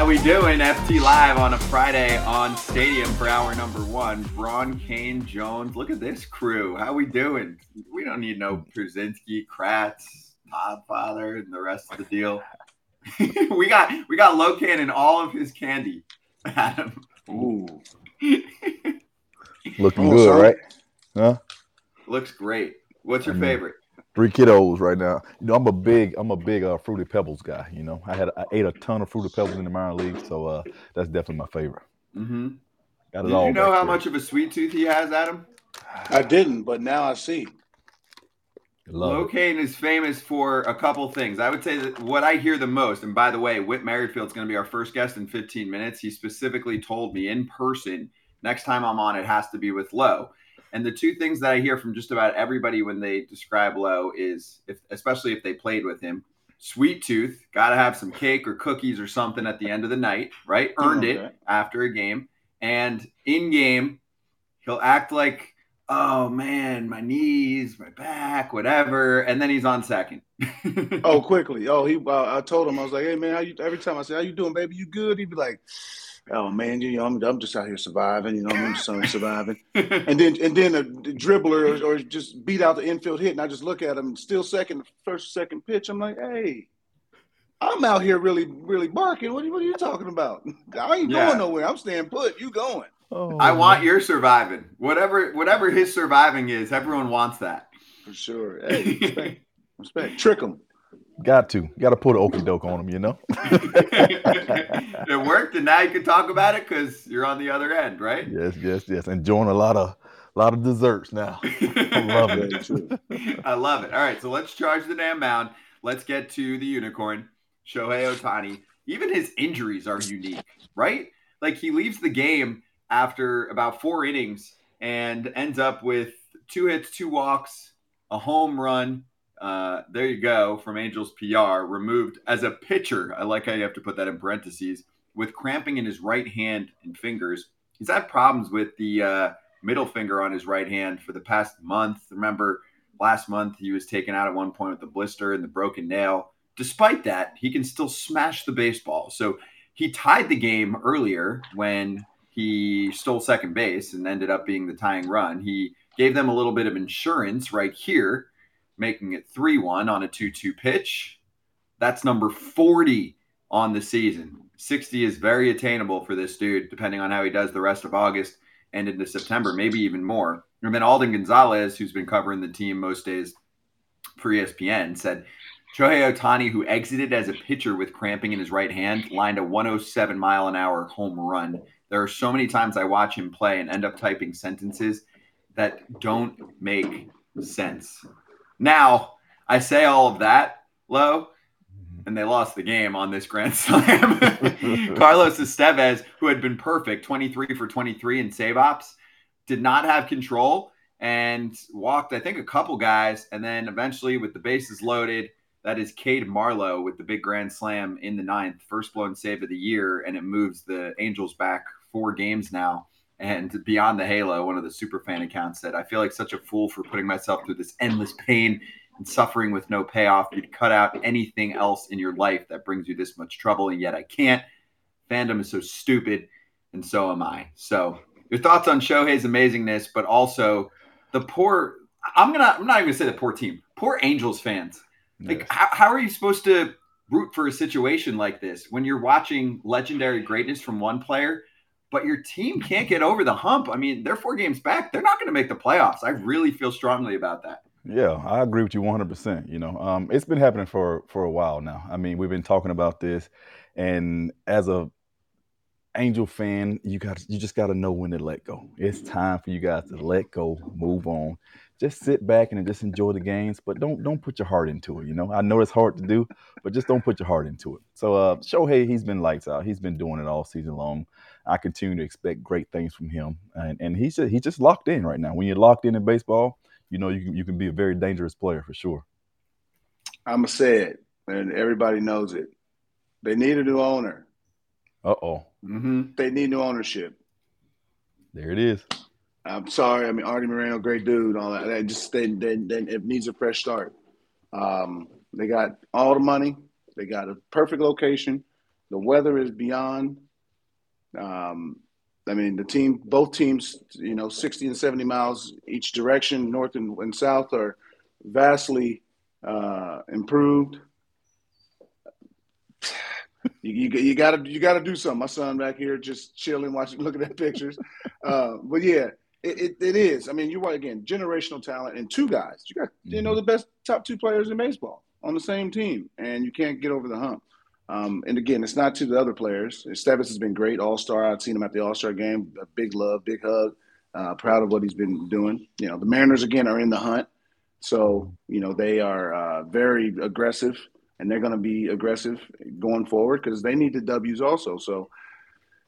How we doing? FT Live on a Friday on Stadium for hour number one. Braun, Cain, Jones. Look at this crew. How we doing? We don't need no Pierzynski, Kratz, Podfather, and the rest of the deal. we got we got Lo Cain and all of his candy. Adam. Ooh. Looking Oh, good, right? Huh? Looks great. What's your favorite? Three kiddos right now. You know, I'm a big, I'm a big uh, fruity pebbles guy. You know, I had, I ate a ton of fruity pebbles in the minor league, so uh, that's definitely my favorite. Mm-hmm. Got it Did all. you know how there. much of a sweet tooth he has, Adam? I didn't, but now I see. Love it. Lo Cain is famous for a couple things. I would say that what I hear the most, and by the way, Whit Merrifield's going to be our first guest in 15 minutes. He specifically told me in person, next time I'm on, it has to be with Lowe. And the two things that I hear from just about everybody when they describe Lowe is, if, especially if they played with him, sweet tooth, got to have some cake or cookies or something at the end of the night, right? Earned Okay. it after a game. And in game, he'll act like oh man, my knees, my back, whatever, and then he's on second. Oh, quickly. Oh, he. Uh, I told him I was like, "Hey, man, how you?" Every time I say, "How you doing, baby? You good?" He'd be like, "Oh man, you know, I'm, I'm just out here surviving. You know, I'm just surviving." And then, and then a dribbler or, or just beat out the infield hit, and I just look at him, still second, first, second pitch. I'm like, "Hey." I'm out here really, really barking. What, are- what are you talking about? I ain't Yeah. going nowhere. I'm staying put. You going? Oh, I want your surviving. Whatever whatever his surviving is, everyone wants that. For sure. Hey, respect. respect. Trick him. Got to, got to put an okey doke on them, You know. it worked, and now you can talk about it because you're on the other end, right? yes, yes, yes. Enjoying a lot of, a lot of desserts now. I love it. I love it. All right, so let's charge the damn mound. Let's get to the unicorn, Shohei Ohtani. Even his injuries are unique, right? Like he leaves the game after about four innings and ends up with two hits, two walks, a home run. Uh, there you go from Angels PR, removed as a pitcher. I like how you have to put that in parentheses with cramping in his right hand and fingers. He's had problems with the uh, middle finger on his right hand for the past month. Remember, last month he was taken out at one point with the blister and the broken nail. Despite that, he can still smash the baseball. So he tied the game earlier when he stole second base and ended up being the tying run. He gave them a little bit of insurance right here, making it 3 1 on a 2 2 pitch. That's number 40 on the season. 60 is very attainable for this dude, depending on how he does the rest of August and into September, maybe even more. And then Alden Gonzalez, who's been covering the team most days for ESPN, said Shohei Ohtani, who exited as a pitcher with cramping in his right hand, lined a 107 mile an hour home run. There are so many times I watch him play and end up typing sentences that don't make sense. Now, I say all of that, Low, mm-hmm. and they lost the game on this grand slam. Carlos Estevez, who had been perfect, 23 for 23 in save ops, did not have control and walked, I think, a couple guys. And then eventually, with the bases loaded, that is Cade Marlowe with the big grand slam in the ninth, first blown save of the year. And it moves the Angels back four games now. And beyond the halo, one of the super fan accounts said, I feel like such a fool for putting myself through this endless pain and suffering with no payoff. You'd cut out anything else in your life that brings you this much trouble, and yet I can't. Fandom is so stupid, and so am I. So, your thoughts on Shohei's amazingness, but also the poor. I'm gonna. I'm not even gonna say the poor team. Poor Angels fans. Like, Yes. how, how are you supposed to root for a situation like this when you're watching legendary greatness from one player, but your team can't get over the hump? I mean, they're four games back. They're not going to make the playoffs. I really feel strongly about that. Yeah, I agree with you 100%. You know, um, it's been happening for for a while now. I mean, we've been talking about this, and as a Angel fan, you got you just got to know when to let go. It's time for you guys to let go, move on, just sit back and just enjoy the games, but don't don't put your heart into it. You know, I know it's hard to do, but just don't put your heart into it. So, uh, Shohei, he's been lights out. He's been doing it all season long. I continue to expect great things from him, and and he's just, he's just locked in right now. When you're locked in in baseball you know you can, you can be a very dangerous player for sure. I'ma say it, and everybody knows it. They need a new owner. Uh oh, Mm-hmm. They need new ownership. there it is. I'm sorry. I mean, Artie Moreno, great dude. All that. They just they, they, they it needs a fresh start. Um, they got all the money. They got a perfect location. The weather is beyond. Um, I mean, the team, both teams, you know, 60 and 70 miles each direction, north and, and south, are vastly uh, improved. You, you, you gotta you gotta do something. My son back here just chilling, watching, looking at pictures. Uh, but yeah, it, it, it is. I mean, you're right again. Generational talent and two guys. You got you know the best top two players in baseball on the same team, and you can't get over the hump. Um, and again, it's not to the other players. Stevens has been great, All Star. I've seen him at the All Star game. A big love, big hug. Uh, proud of what he's been doing. You know, the Mariners again are in the hunt, so you know they are uh, very aggressive, and they're going to be aggressive going forward because they need the W's also. So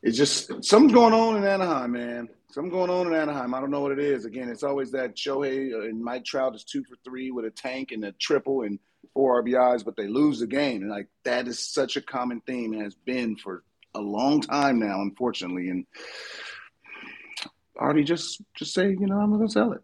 it's just something's going on in Anaheim, man. Something going on in Anaheim. I don't know what it is. Again, it's always that Shohei and Mike Trout is two for three with a tank and a triple and four RBIs, but they lose the game. And like that is such a common theme has been for a long time now, unfortunately. And Artie just just say, you know, I'm gonna sell it.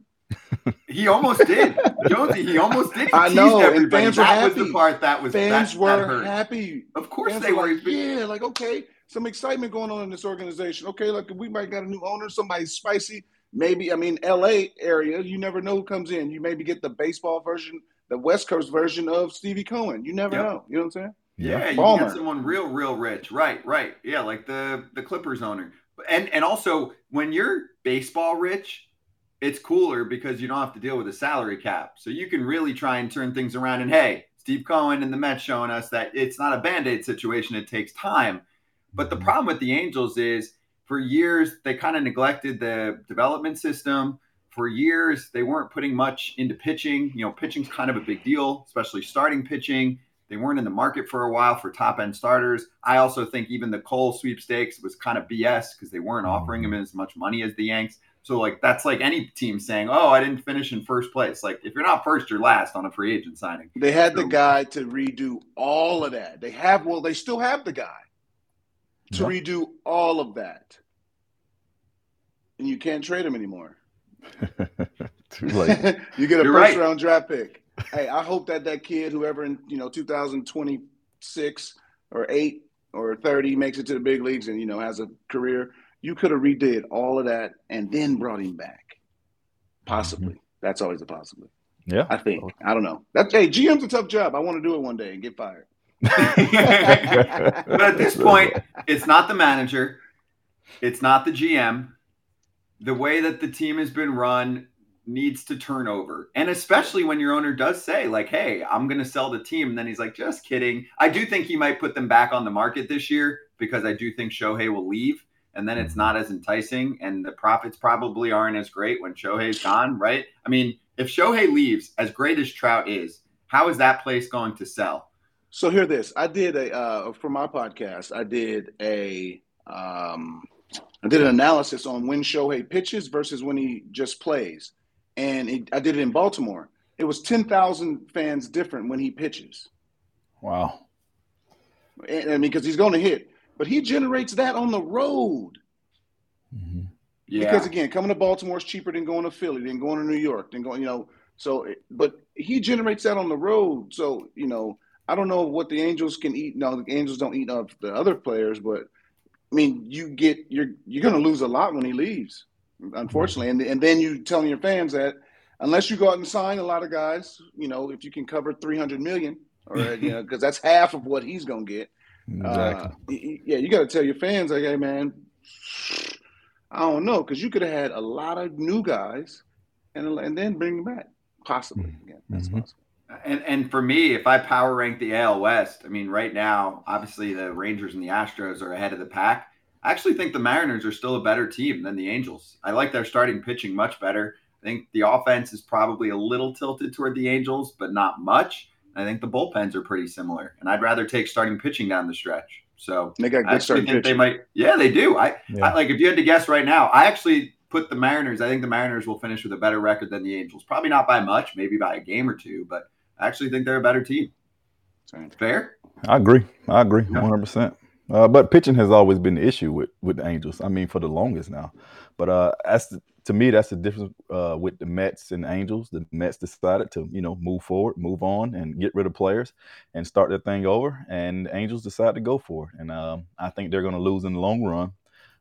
he almost did, Jonesy. He almost did. He I know, and fans were that happy. was the part that was fans that, were that happy. Of course Fans they were were. like, yeah, like okay, some excitement going on in this organization. Okay, like we might got a new owner, somebody spicy. Maybe I mean L.A. area. You never know who comes in. You maybe get the baseball version, the West Coast version of Stevie Cohen. You never Yep. know. You know what I'm saying? Yeah, you get someone real, real rich. Right, right. Yeah, like the the Clippers owner. And and also when you're baseball rich, it's cooler because you don't have to deal with a salary cap. So you can really try and turn things around. And hey, Steve Cohen and the Mets showing us that it's not a band-aid situation. It takes time. But the mm-hmm. problem with the Angels is for years they kind of neglected the development system. For years, they weren't putting much into pitching. You know, pitching's kind of a big deal, especially starting pitching. They weren't in the market for a while for top end starters. I also think even the Cole sweepstakes was kind of BS because they weren't offering him mm-hmm. as much money as the Yanks. So like that's like any team saying, "Oh, I didn't finish in first place." Like if you're not first, you're last on a free agent signing. They had the guy to redo all of that. They have well, they still have the guy to Yep. redo all of that, and you can't trade him anymore. Too late. you get a You're first right. round draft pick. hey, I hope that that kid, whoever in you know 2026 or eight or 30, makes it to the big leagues and you know has a career. You could have redid all of that and then brought him back. Possibly. Mm-hmm. That's always a possibility. Yeah. I think. I don't know. That's hey, GM's a tough job. I want to do it one day and get fired. But at this point, it's not the manager, it's not the GM. The way that the team has been run needs to turn over. And especially when your owner does say, like, hey, I'm going to sell the team. And then he's like, just kidding. I do think he might put them back on the market this year because I do think Shohei will leave. And then it's not as enticing. And the profits probably aren't as great when Shohei's gone, right? I mean, if Shohei leaves, as great as Trout is, how is that place going to sell? So hear this. I did a uh, for my podcast. I did a um, I did an analysis on when Shohei pitches versus when he just plays, and it, I did it in Baltimore. It was ten thousand fans different when he pitches. Wow. And, I mean, because he's going to hit, but he generates that on the road. Mhm. Yeah. Because again, coming to Baltimore is cheaper than going to Philly, than going to New York, than going, you know. So, but he generates that on the road. So, you know, I don't know what the Angels can eat. No, the Angels don't eat of the other players, but I mean, you get you're you're going to lose a lot when he leaves, unfortunately. And and then you telling your fans that unless you go out and sign a lot of guys, you know, if you can cover three hundred million, or you know, because that's half of what he's going to get. Exactly. Uh, yeah, you got to tell your fans, like, hey, man, I don't know, because you could have had a lot of new guys, and and then bring them back, possibly. Yeah, that's Mhm. possible. And and for me, if I power rank the AL West, I mean, right now, obviously the Rangers and the Astros are ahead of the pack. I actually think the Mariners are still a better team than the Angels. I like their starting pitching much better. I think the offense is probably a little tilted toward the Angels, but not much. I think the bullpens are pretty similar, and I'd rather take starting pitching down the stretch. So They got I good actually starting think they pitching. might. Yeah, they do. I, Yeah. I like if you had to guess right now. I actually put the Mariners. I think the Mariners will finish with a better record than the Angels. Probably not by much, maybe by a game or two, but I actually think they're a better team. Fair? I agree. I agree, one hundred percent. Uh, but pitching has always been the issue with with the Angels. I mean, for the longest now. But uh, as to, to me, that's the difference uh, with the Mets and Angels. The Mets decided to, you know, move forward, move on, and get rid of players and start their thing over. And the Angels decided to go for it. And um, I think they're going to lose in the long run.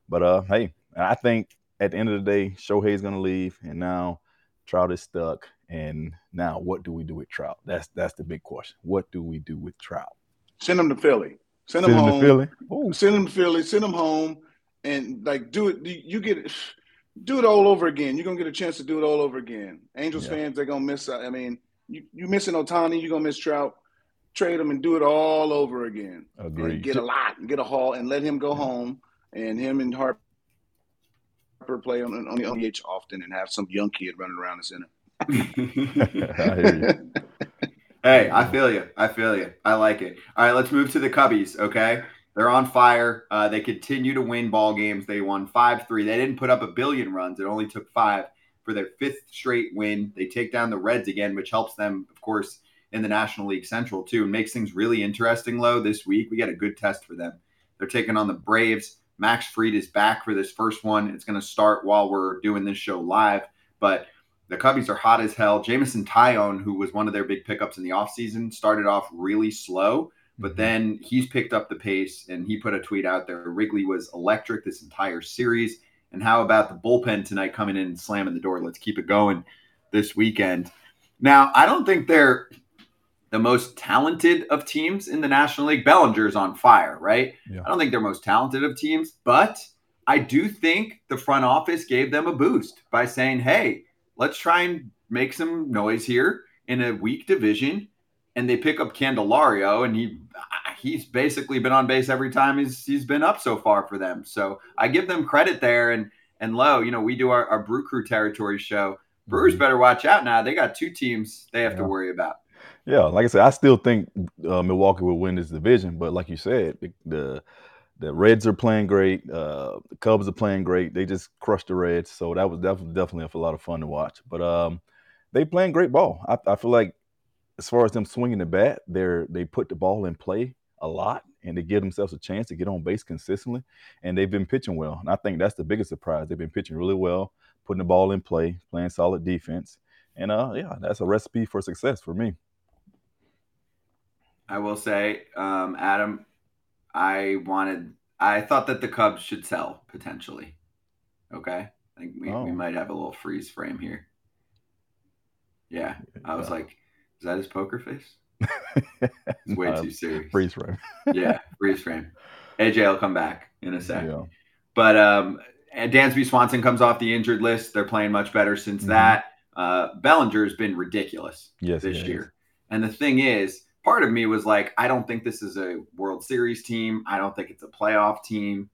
But uh, hey, I think at the end of the day, Shohei's going to leave, and now Trout is stuck. And now, what do we do with Trout? That's that's the big question. What do we do with Trout? Send him to Philly. Send him Send him home. to Philly. Ooh. Send him to Philly. Send him home, and like do it. You get do it all over again. You're gonna get a chance to do it all over again. Angels Yeah. fans, they're gonna miss. I mean, you you missing Ohtani, you're gonna miss Trout. Trade him and do it all over again. And Agreed. get a lot, and get a haul, and let him go home, and him and Harper play on, on the on often, and have some young kid running around the center. I hear you. Hey, I feel you. I feel you. I like it. All right, let's move to the Cubbies. Okay, they're on fire. Uh, they continue to win ball games. They won five three. They didn't put up a billion runs. It only took five for their fifth straight win. They take down the Reds again, which helps them, of course, in the National League Central too, and makes things really interesting. Low this week, we got a good test for them. They're taking on the Braves. Max Fried is back for this first one. It's going to start while we're doing this show live, but the Cubbies are hot as hell. Jameson Taillon, who was one of their big pickups in the offseason, started off really slow, but mhm. then he's picked up the pace and he put a tweet out there. Wrigley was electric this entire series. And how about the bullpen tonight coming in and slamming the door? Let's keep it going this weekend. Now, I don't think they're the most talented of teams in the National League. Bellinger's on fire, right? Yeah. I don't think they're most talented of teams, but I do think the front office gave them a boost by saying, hey, let's try and make some noise here in a weak division. And they pick up Candelario, and he he's basically been on base every time he's he's been up so far for them. So I give them credit there. And and low, you know, we do our, our Brew Crew territory show. Brewers Mhm. better watch out now. They got two teams they have to worry about. Yeah, like I said, I still think uh, Milwaukee will win this division, but like you said, the the, the Reds are playing great. Uh, the Cubs are playing great. They just crushed the Reds, so that was definitely definitely a lot of fun to watch. But um, they playing great ball. I, I feel like as far as them swinging the bat, they're they put the ball in play a lot, and they give themselves a chance to get on base consistently. And they've been pitching well, and I think that's the biggest surprise. They've been pitching really well, putting the ball in play, playing solid defense, and uh, yeah, that's a recipe for success for me. I will say, um, Adam, I wanted, I thought that the Cubs should sell potentially. Okay. I think we, we Oh. might have a little freeze frame here. Yeah. I was like, is that his poker face? It's way Nah, too serious. freeze frame. yeah. Freeze frame. AJ will come back in a sec. Yeah. But um, and Dansby Swanson comes off the injured list. They're playing much better since Mhm. that. Uh, Bellinger has been ridiculous Yes, this year. And the thing is, part of me was like, I don't think this is a World Series team. I don't think it's a playoff team.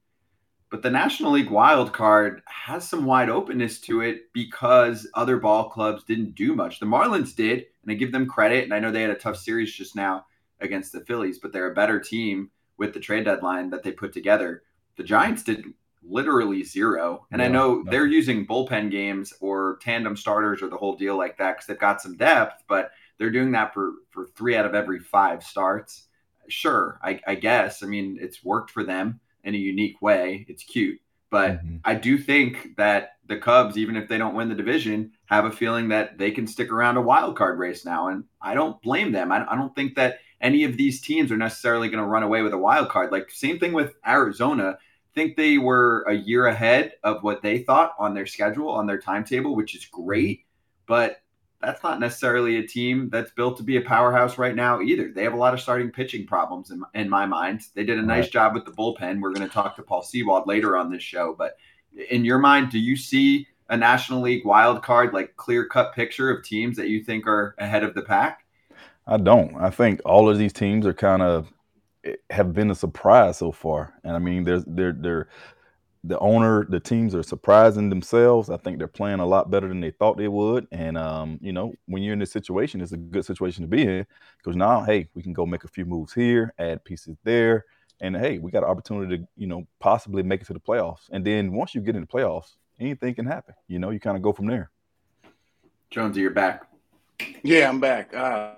But the National League wild card has some wide openness to it because other ball clubs didn't do much. The Marlins did, and I give them credit. And I know they had a tough series just now against the Phillies, but they're a better team with the trade deadline that they put together. The Giants did literally zero. And I know no. they're using bullpen games or tandem starters or the whole deal like that because they've got some depth, but they're doing that for for three out of every five starts. Sure, I, I guess. I mean, it's worked for them in a unique way. It's cute, but Mhm. I do think that the Cubs, even if they don't win the division, have a feeling that they can stick around a wild card race now, and I don't blame them. I, I don't think that any of these teams are necessarily going to run away with a wild card. Like same thing with Arizona. think they were a year ahead of what they thought on their schedule, on their timetable, which is great. But that's not necessarily a team that's built to be a powerhouse right now either. They have a lot of starting pitching problems in, in my mind. They did a nice Right. job with the bullpen. We're going to talk to Paul Sewald later on this show. But in your mind, do you see a National League wild card, like clear cut picture of teams that you think are ahead of the pack? I don't. I think all of these teams are kind of eh, have been a surprise so far, and I mean, there's they're they're the owner, the teams are surprising themselves. I think they're playing a lot better than they thought they would, and um, you know, when you're in this situation, it's a good situation to be in because now, hey, we can go make a few moves here, add pieces there, and hey, we got an opportunity to you know possibly make it to the playoffs, and then once you get in the playoffs, anything can happen. You know, you kind of go from there. Jonesy, you're back. Yeah, I'm back. Uh,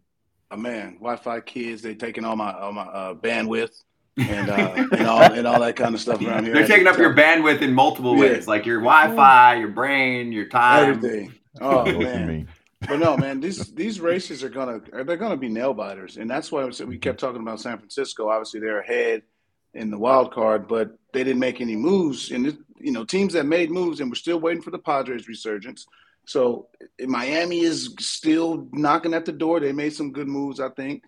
oh, man, Wi-Fi kids—they're taking all my all my uh, bandwidth. And uh, and all and all that kind of stuff around here. They're taking up your bandwidth in multiple Yeah. ways, like your Wi-Fi, your brain, your time. everything. Oh Know what you man. But no, man, these these races are gonna they're gonna be nail biters, and that's why we kept talking about San Francisco. Obviously, they're ahead in the wild card, but they didn't make any moves. And it, you know, teams that made moves, and we're still waiting for the Padres resurgence. So eh, Miami is still knocking at the door. They made some good moves, I think.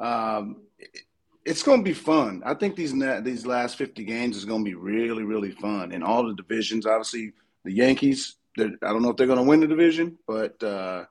Um, it- it's going to be fun. I think these these last fifty games is going to be really really fun, and all the divisions. Obviously, the Yankees. I don't know if they're going to win the division, but uh,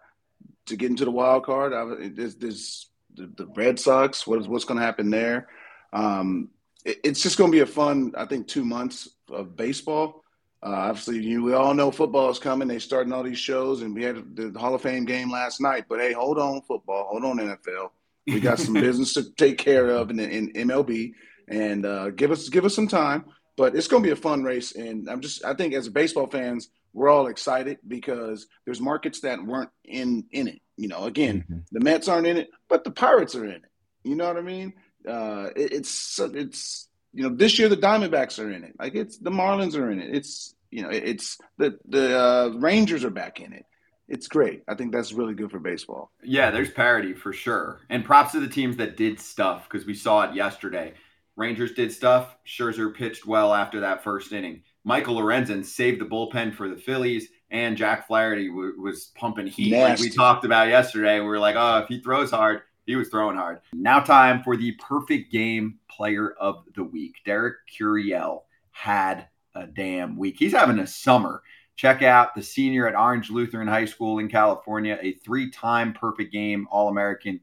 to get into the wild card, I, there's, there's the, the Red Sox. What is what's going to happen there? Um, it, it's just going to be a fun. I think two months of baseball. Uh, obviously, you, we all know football is coming. They're starting all these shows, and we had the Hall of Fame game last night. But hey, hold on, football. Hold on, NFL. We got some business to take care of in, in MLB, and uh, give us give us some time. But it's going to be a fun race, and I'm just I think as baseball fans, we're all excited because there's markets that weren't in in it. You know, again, Mhm. the Mets aren't in it, but the Pirates are in it. You know what I mean? Uh, it, it's it's you know this year the Diamondbacks are in it. Like it's the Marlins are in it. It's you know it's the the uh, Rangers are back in it. It's great. I think that's really good for baseball. Yeah, there's parity for sure. And props to the teams that did stuff because we saw it yesterday. Rangers did stuff. Scherzer pitched well after that first inning. Michael Lorenzen saved the bullpen for the Phillies, and Jack Flaherty w- was pumping heat like we talked about yesterday. We were like, oh, if he throws hard, he was throwing hard. Now, time for the perfect game player of the week. Derek Curiel had a damn week. He's having a summer. Check out the senior at Orange Lutheran High School in California, a three-time perfect game All-American,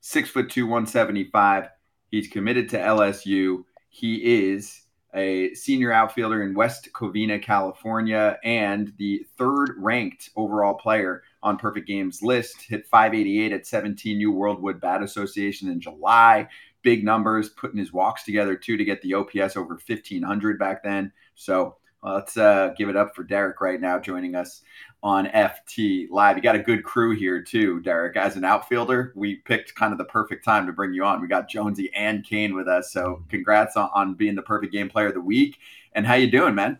six foot two, 175. He's committed to LSU. He is a senior outfielder in West Covina, California, and the third ranked overall player on Perfect Games list. Hit 588 at 17 New World Wood Bat Association in July. Big numbers, putting his walks together too to get the OPS over 1500 back then. So uh, let's uh, give it up for Derek right now joining us on FT Live. You got a good crew here too, Derek. As an outfielder, we picked kind of the perfect time to bring you on. We got Jonesy and Kane with us, so congrats on, on being the perfect game player of the week. And how you doing, man?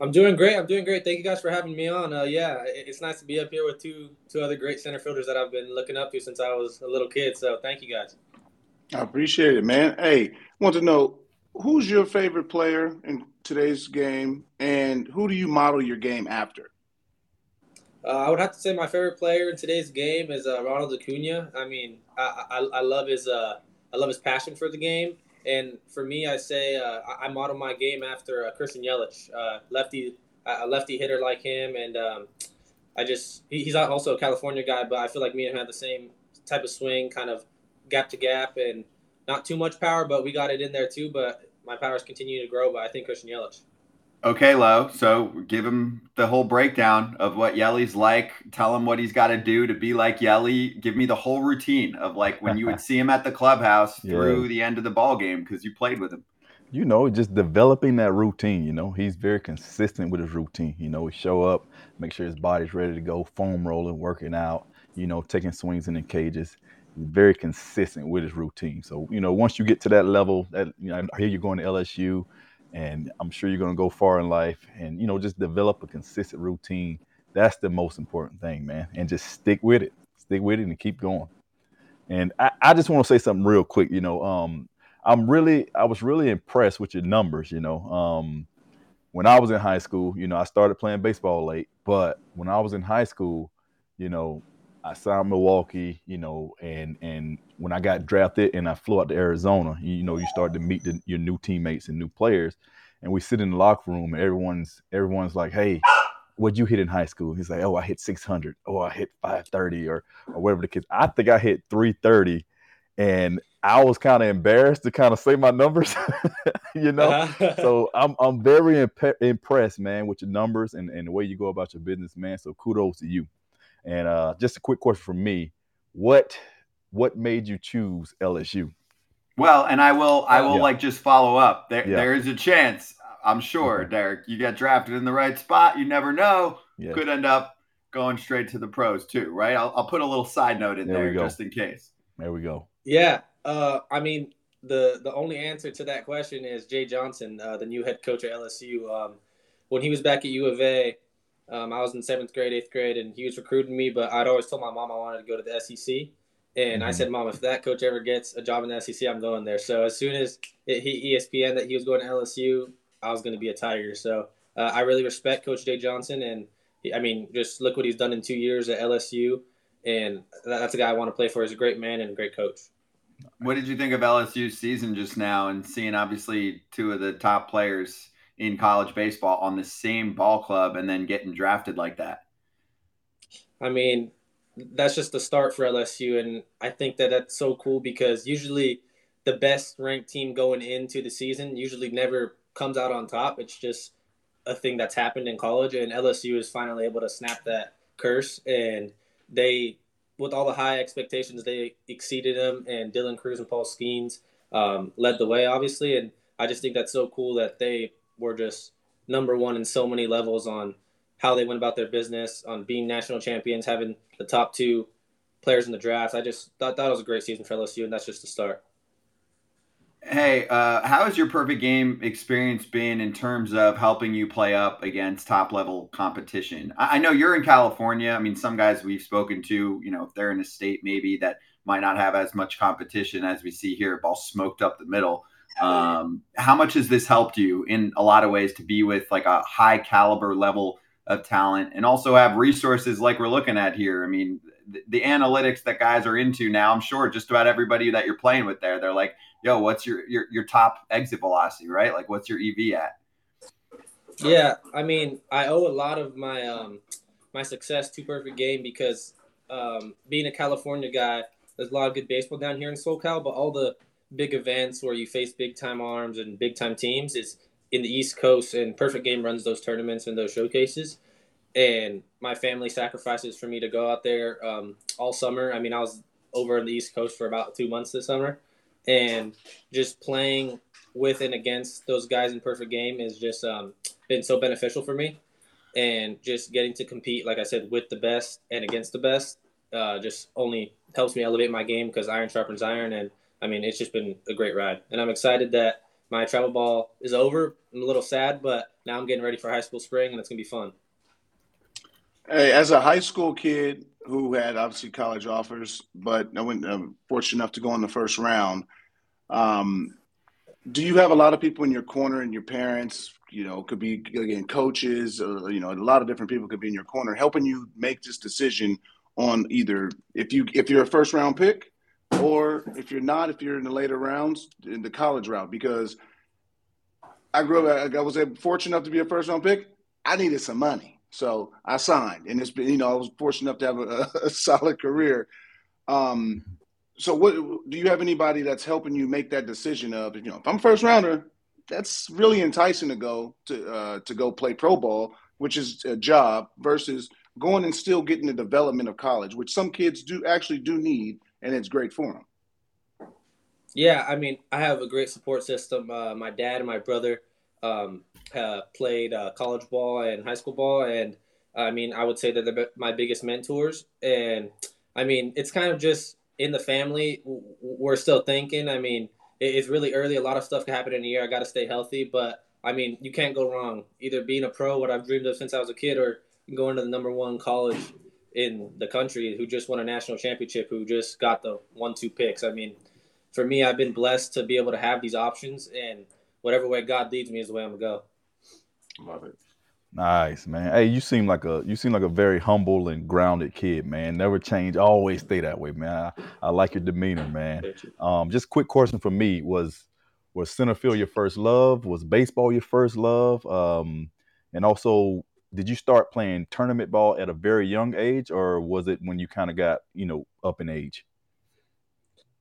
I'm doing great. I'm doing great. Thank you guys for having me on. Uh, yeah, it's nice to be up here with two two other great center fielders that I've been looking up to since I was a little kid. So thank you guys. I appreciate it, man. Hey, want to know who's your favorite player in today's game, and who do you model your game after? Uh, I would have to say my favorite player in today's game is uh, Ronald Acuna. I mean, I, I, I love his uh, I love his passion for the game, and for me, I say uh, I, model my game after uh, Christian Yelich, uh, lefty a lefty hitter like him, and um, I just he, he's also a California guy, but I feel like me and him have the same type of swing, kind of gap to gap, and not too much power, but we got it in there too. But my powers continue to grow, but I think Christian Yelich. Okay, Lo. So give him the whole breakdown of what Yelly's like. Tell him what he's got to do to be like Yelly. Give me the whole routine of like when you would see him at the clubhouse Yeah. through the end of the ball game because you played with him. you know, just developing that routine. You know, he's very consistent with his routine. You know, he show up, make sure his body's ready to go, foam rolling, working out. You know, taking swings in the cages. Very consistent with his routine. So you know, once you get to that level, that you know, I hear you're going to LSU, and I'm sure you're going to go far in life. And you know, just develop a consistent routine. That's the most important thing, man. And just stick with it. Stick with it and keep going. And I, I just want to say something real quick. You know, um, I'm really, I was really impressed with your numbers. You know, um, when I was in high school, you know, I started playing baseball late, but when I was in high school, you know, I signed Milwaukee, you know, and and when I got drafted and I flew out to Arizona, you know, you start to meet the, your new teammates and new players, and we sit in the locker room and everyone's everyone's like, hey. What'd you hit in high school? He's like, oh, I hit 600. Oh, I hit 530 or, or whatever the case. I think I hit 330 and I was kind of embarrassed to kind of say my numbers, you know. Uh-huh. so I'm I'm very imp- impressed, man, with your numbers and, and the way you go about your business, man. So kudos to you. And uh, just a quick question from me: what what made you choose LSU? Well, and I will, I will Yeah. like just follow up. There, Yeah. there is a chance. I'm sure, Okay. Derek. You get drafted in the right spot. You never know. Yeah, Could end up going straight to the pros too, right? I'll, I'll put a little side note in There there just in case. there we go. Yeah, uh, I mean, the the only answer to that question is Jay Johnson, uh, the new head coach at LSU. Um, when he was back at U of A, um, I was in seventh grade, eighth grade, and he was recruiting me. But I'd always told my mom I wanted to go to the SEC, and mm-hmm. I said, "Mom, if that coach ever gets a job in the SEC, I'm going there." So as soon as it hit ESPN that he was going to LSU, I was going to be a Tiger. So uh, I really respect Coach Jay Johnson, and he, I mean, just look what he's done in two years at LSU, and that's a guy I want to play for. He's a great man and a great coach. What did you think of LSU's season just now, and seeing obviously two of the top players in college baseball on the same ball club, and then getting drafted like that? I mean, that's just the start for LSU, and I think that that's so cool because usually the best ranked team going into the season usually never comes out on top. It's just a thing that's happened in college, and LSU is finally able to snap that curse. And they, with all the high expectations, they exceeded them. And Dylan Crews and Paul Skenes um, led the way, obviously. And I just think that's so cool that they were just number one in so many levels on how they went about their business, on being national champions, having the top two players in the draft. I just thought that was a great season for LSU, and that's just the start. Hey, uh, how has your perfect game experience been in terms of helping you play up against top level competition? I, I know you're in California. I mean, some guys we've spoken to, you know, if they're in a state maybe that might not have as much competition as we see here, ball smoked up the middle. Um, how much has this helped you in a lot of ways to be with like a high caliber level of talent and also have resources like we're looking at here? I mean, the, the analytics that guys are into now, I'm sure just about everybody that you're playing with there, they're like, yo, what's your, your, your top exit velocity, right? Like what's your EV at? Yeah. I mean, I owe a lot of my, um, my success to perfect game because, um, being a California guy, there's a lot of good baseball down here in SoCal, but all the big events where you face big time arms and big time teams is in the East Coast, and Perfect Game runs those tournaments and those showcases. And my family sacrifices for me to go out there um, all summer. I mean, I was over on the East Coast for about two months this summer, and just playing with and against those guys in perfect game has just um, been so beneficial for me and just getting to compete like i said with the best and against the best uh, just only helps me elevate my game because iron sharpens iron and i mean it's just been a great ride. And i'm excited that my travel ball is over. I'm a little sad but now i'm getting ready for high school spring and it's going to be fun. Hey as a high school kid who had obviously college offers but i went uh, fortunate enough to go in the first round um, do you have a lot of people in your corner and your parents, you know, could be again coaches, uh, you know, a lot of different people could be in your corner helping you make this decision on either if you if you're a first round pick or if you're not, if you're in the later rounds in the college route because I grew up, I was fortunate enough to be a first round pick. I needed some money. So I signed and it's been, you know, I was fortunate enough to have a, a solid career. Um, so what do you have anybody that's helping you make that decision of you know if I'm first rounder, that's really enticing to go to uh, to go play pro ball, which is a job versus going and still getting the development of college, which some kids do actually do need, and it's great for them. Yeah, I mean, I have a great support system. Uh, my dad and my brother um, uh, played uh, college ball and high school ball, and I mean, I would say that they're my biggest mentors. And I mean, it's kind of just in the family, we're still thinking. I mean, it's really early. A lot of stuff can happen in a year. I got to stay healthy, but I mean, you can't go wrong. Either being a pro, what I've dreamed of since I was a kid, or going to the number one college in the country who just won a national championship, who just got the one-two picks. I mean, for me, I've been blessed to be able to have these options, and whatever way God leads me is the way I'm gonna go. Love it. Nice, man. Hey, you seem like a you seem like a very humble and grounded kid, man. Never change. Always stay that way, man. I, I like your demeanor, man. Um, just quick question for me was was center field your first love? Was baseball your first love? Um, and also, did you start playing tournament ball at a very young age, or was it when you kind of got you know up in age?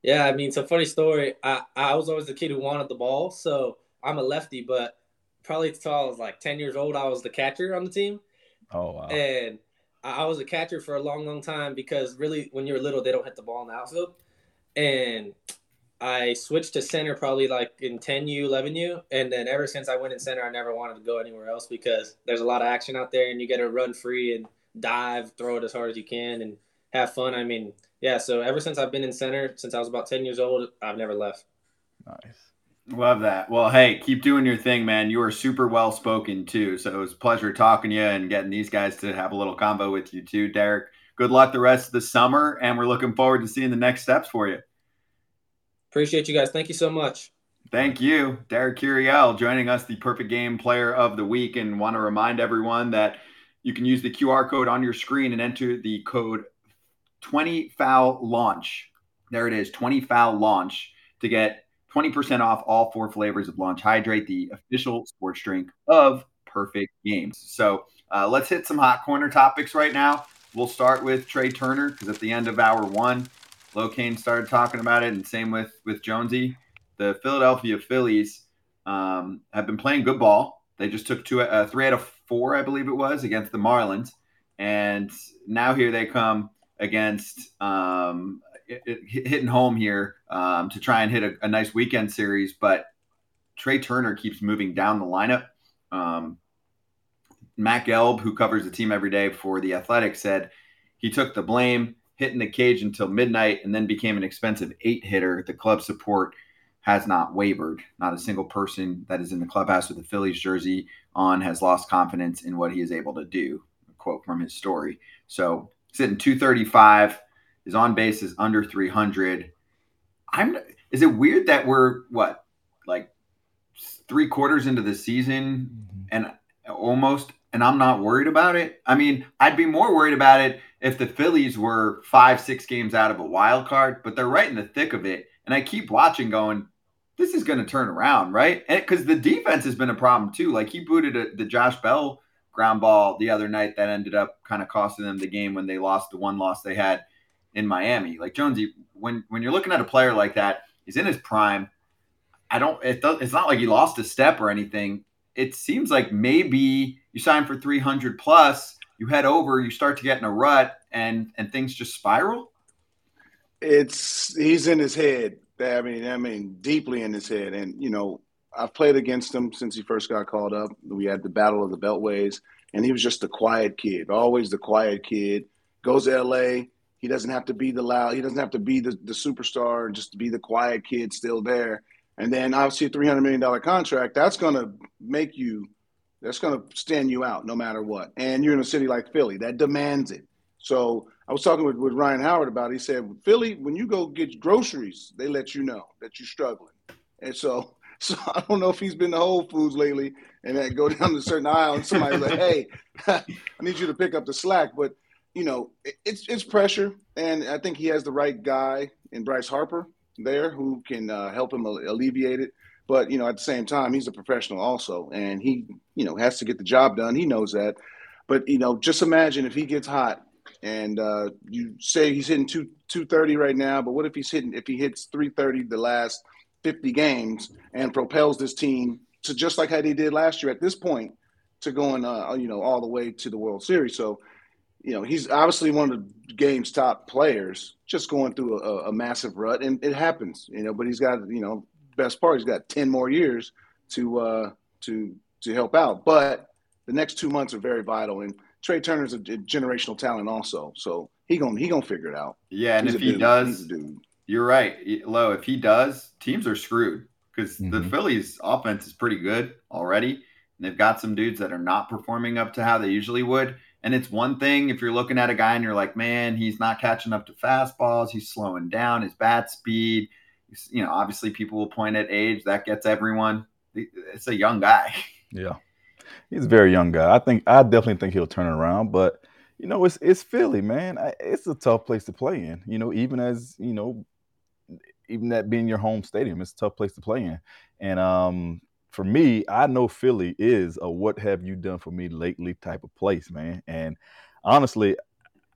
Yeah, I mean, it's a funny story. I I was always the kid who wanted the ball, so I'm a lefty, but probably until I was like 10 years old, I was the catcher on the team. Oh, wow. And I was a catcher for a long, long time because really, when you're little, they don't hit the ball in the outfield. And I switched to center probably like in 10U, 11U. And then ever since I went in center, I never wanted to go anywhere else because there's a lot of action out there and you get to run free and dive, throw it as hard as you can and have fun. I mean, yeah, so ever since I've been in center, since I was about 10 years old, I've never left. Nice. Love that. Well, hey, keep doing your thing, man. You are super well spoken too. So it was a pleasure talking to you and getting these guys to have a little combo with you too, Derek. Good luck the rest of the summer, and we're looking forward to seeing the next steps for you. Appreciate you guys. Thank you so much. Thank you, Derek Curiel, joining us, the perfect game player of the week. And want to remind everyone that you can use the QR code on your screen and enter the code 20 foul launch. There it is, 20 foul launch to get 20% off all four flavors of Launch Hydrate, the official sports drink of Perfect Games. So uh, let's hit some hot corner topics right now. We'll start with Trea Turner because at the end of hour one, Lo Cain started talking about it, and same with with Jonesy. The Philadelphia Phillies um, have been playing good ball. They just took two, uh, three out of four, I believe it was, against the Marlins, and now here they come against um, hitting home here um, to try and hit a, a, nice weekend series. But Trea Turner keeps moving down the lineup. Um, Matt Gelb, who covers the team every day for the Athletic, said he took the blame, hitting the cage until midnight, and then became an expensive eight hitter. The club support has not wavered. Not a single person that is in the clubhouse with the Phillies jersey on has lost confidence in what he is able to do. A quote from his story. So sitting 235 his on base is under 300. I'm. Is it weird that we're what, like, three quarters into the season mm-hmm. and almost, and I'm not worried about it? I mean, I'd be more worried about it if the Phillies were five, six games out of a wild card, but they're right in the thick of it. And I keep watching, going, this is going to turn around, right? Because the defense has been a problem too. Like he booted a, the Josh Bell ground ball the other night that ended up kind of costing them the game when they lost the one loss they had in Miami. Like Jonesy, when when you're looking at a player like that, he's in his prime. I don't. It it's not like he lost a step or anything. It seems like maybe you sign for 300 plus, you head over, you start to get in a rut, and and things just spiral. It's he's in his head. I mean, I mean, deeply in his head. And you know, I've played against him since he first got called up. We had the battle of the Beltways, and he was just a quiet kid, always the quiet kid. Goes to LA, he doesn't have to be the loud. He doesn't have to be the, the superstar. Just to be the quiet kid still there. And then obviously a three hundred million dollar contract. That's going to make you. That's going to stand you out no matter what. And you're in a city like Philly that demands it. So I was talking with, with Ryan Howard about. it. He said Philly, when you go get groceries, they let you know that you're struggling. And so so I don't know if he's been to Whole Foods lately and then go down to a certain aisle and somebody's like, "Hey, I need you to pick up the slack." But you know, it's it's pressure, and I think he has the right guy in Bryce Harper there who can uh, help him alleviate it. But you know, at the same time, he's a professional also, and he you know has to get the job done. He knows that. But you know, just imagine if he gets hot, and uh, you say he's hitting two two thirty right now, but what if he's hitting if he hits three thirty the last fifty games and propels this team to just like how they did last year at this point to going uh, you know all the way to the World Series. So you know, he's obviously one of the game's top players, just going through a, a, massive rut, and it happens, you know. But he's got, you know, best part, he's got ten more years to uh, to to help out. But the next two months are very vital, and Trea Turner's a, a generational talent also, so he gonna he gonna figure it out. Yeah, and he's if he does, you're right, Low. If he does, teams are screwed because mm-hmm. the Phillies' offense is pretty good already. And they've got some dudes that are not performing up to how they usually would. And it's one thing if you're looking at a guy and you're like, man, he's not catching up to fastballs. He's slowing down his bat speed. You know, obviously people will point at age. That gets everyone. It's a young guy. Yeah. He's a very young guy. I think I definitely think he'll turn around, but you know, it's it's Philly, man. It's a tough place to play in. You know, even as you know, even that being your home stadium, it's a tough place to play in. And um, for me, I know Philly is a what have you done for me lately type of place, man. And honestly,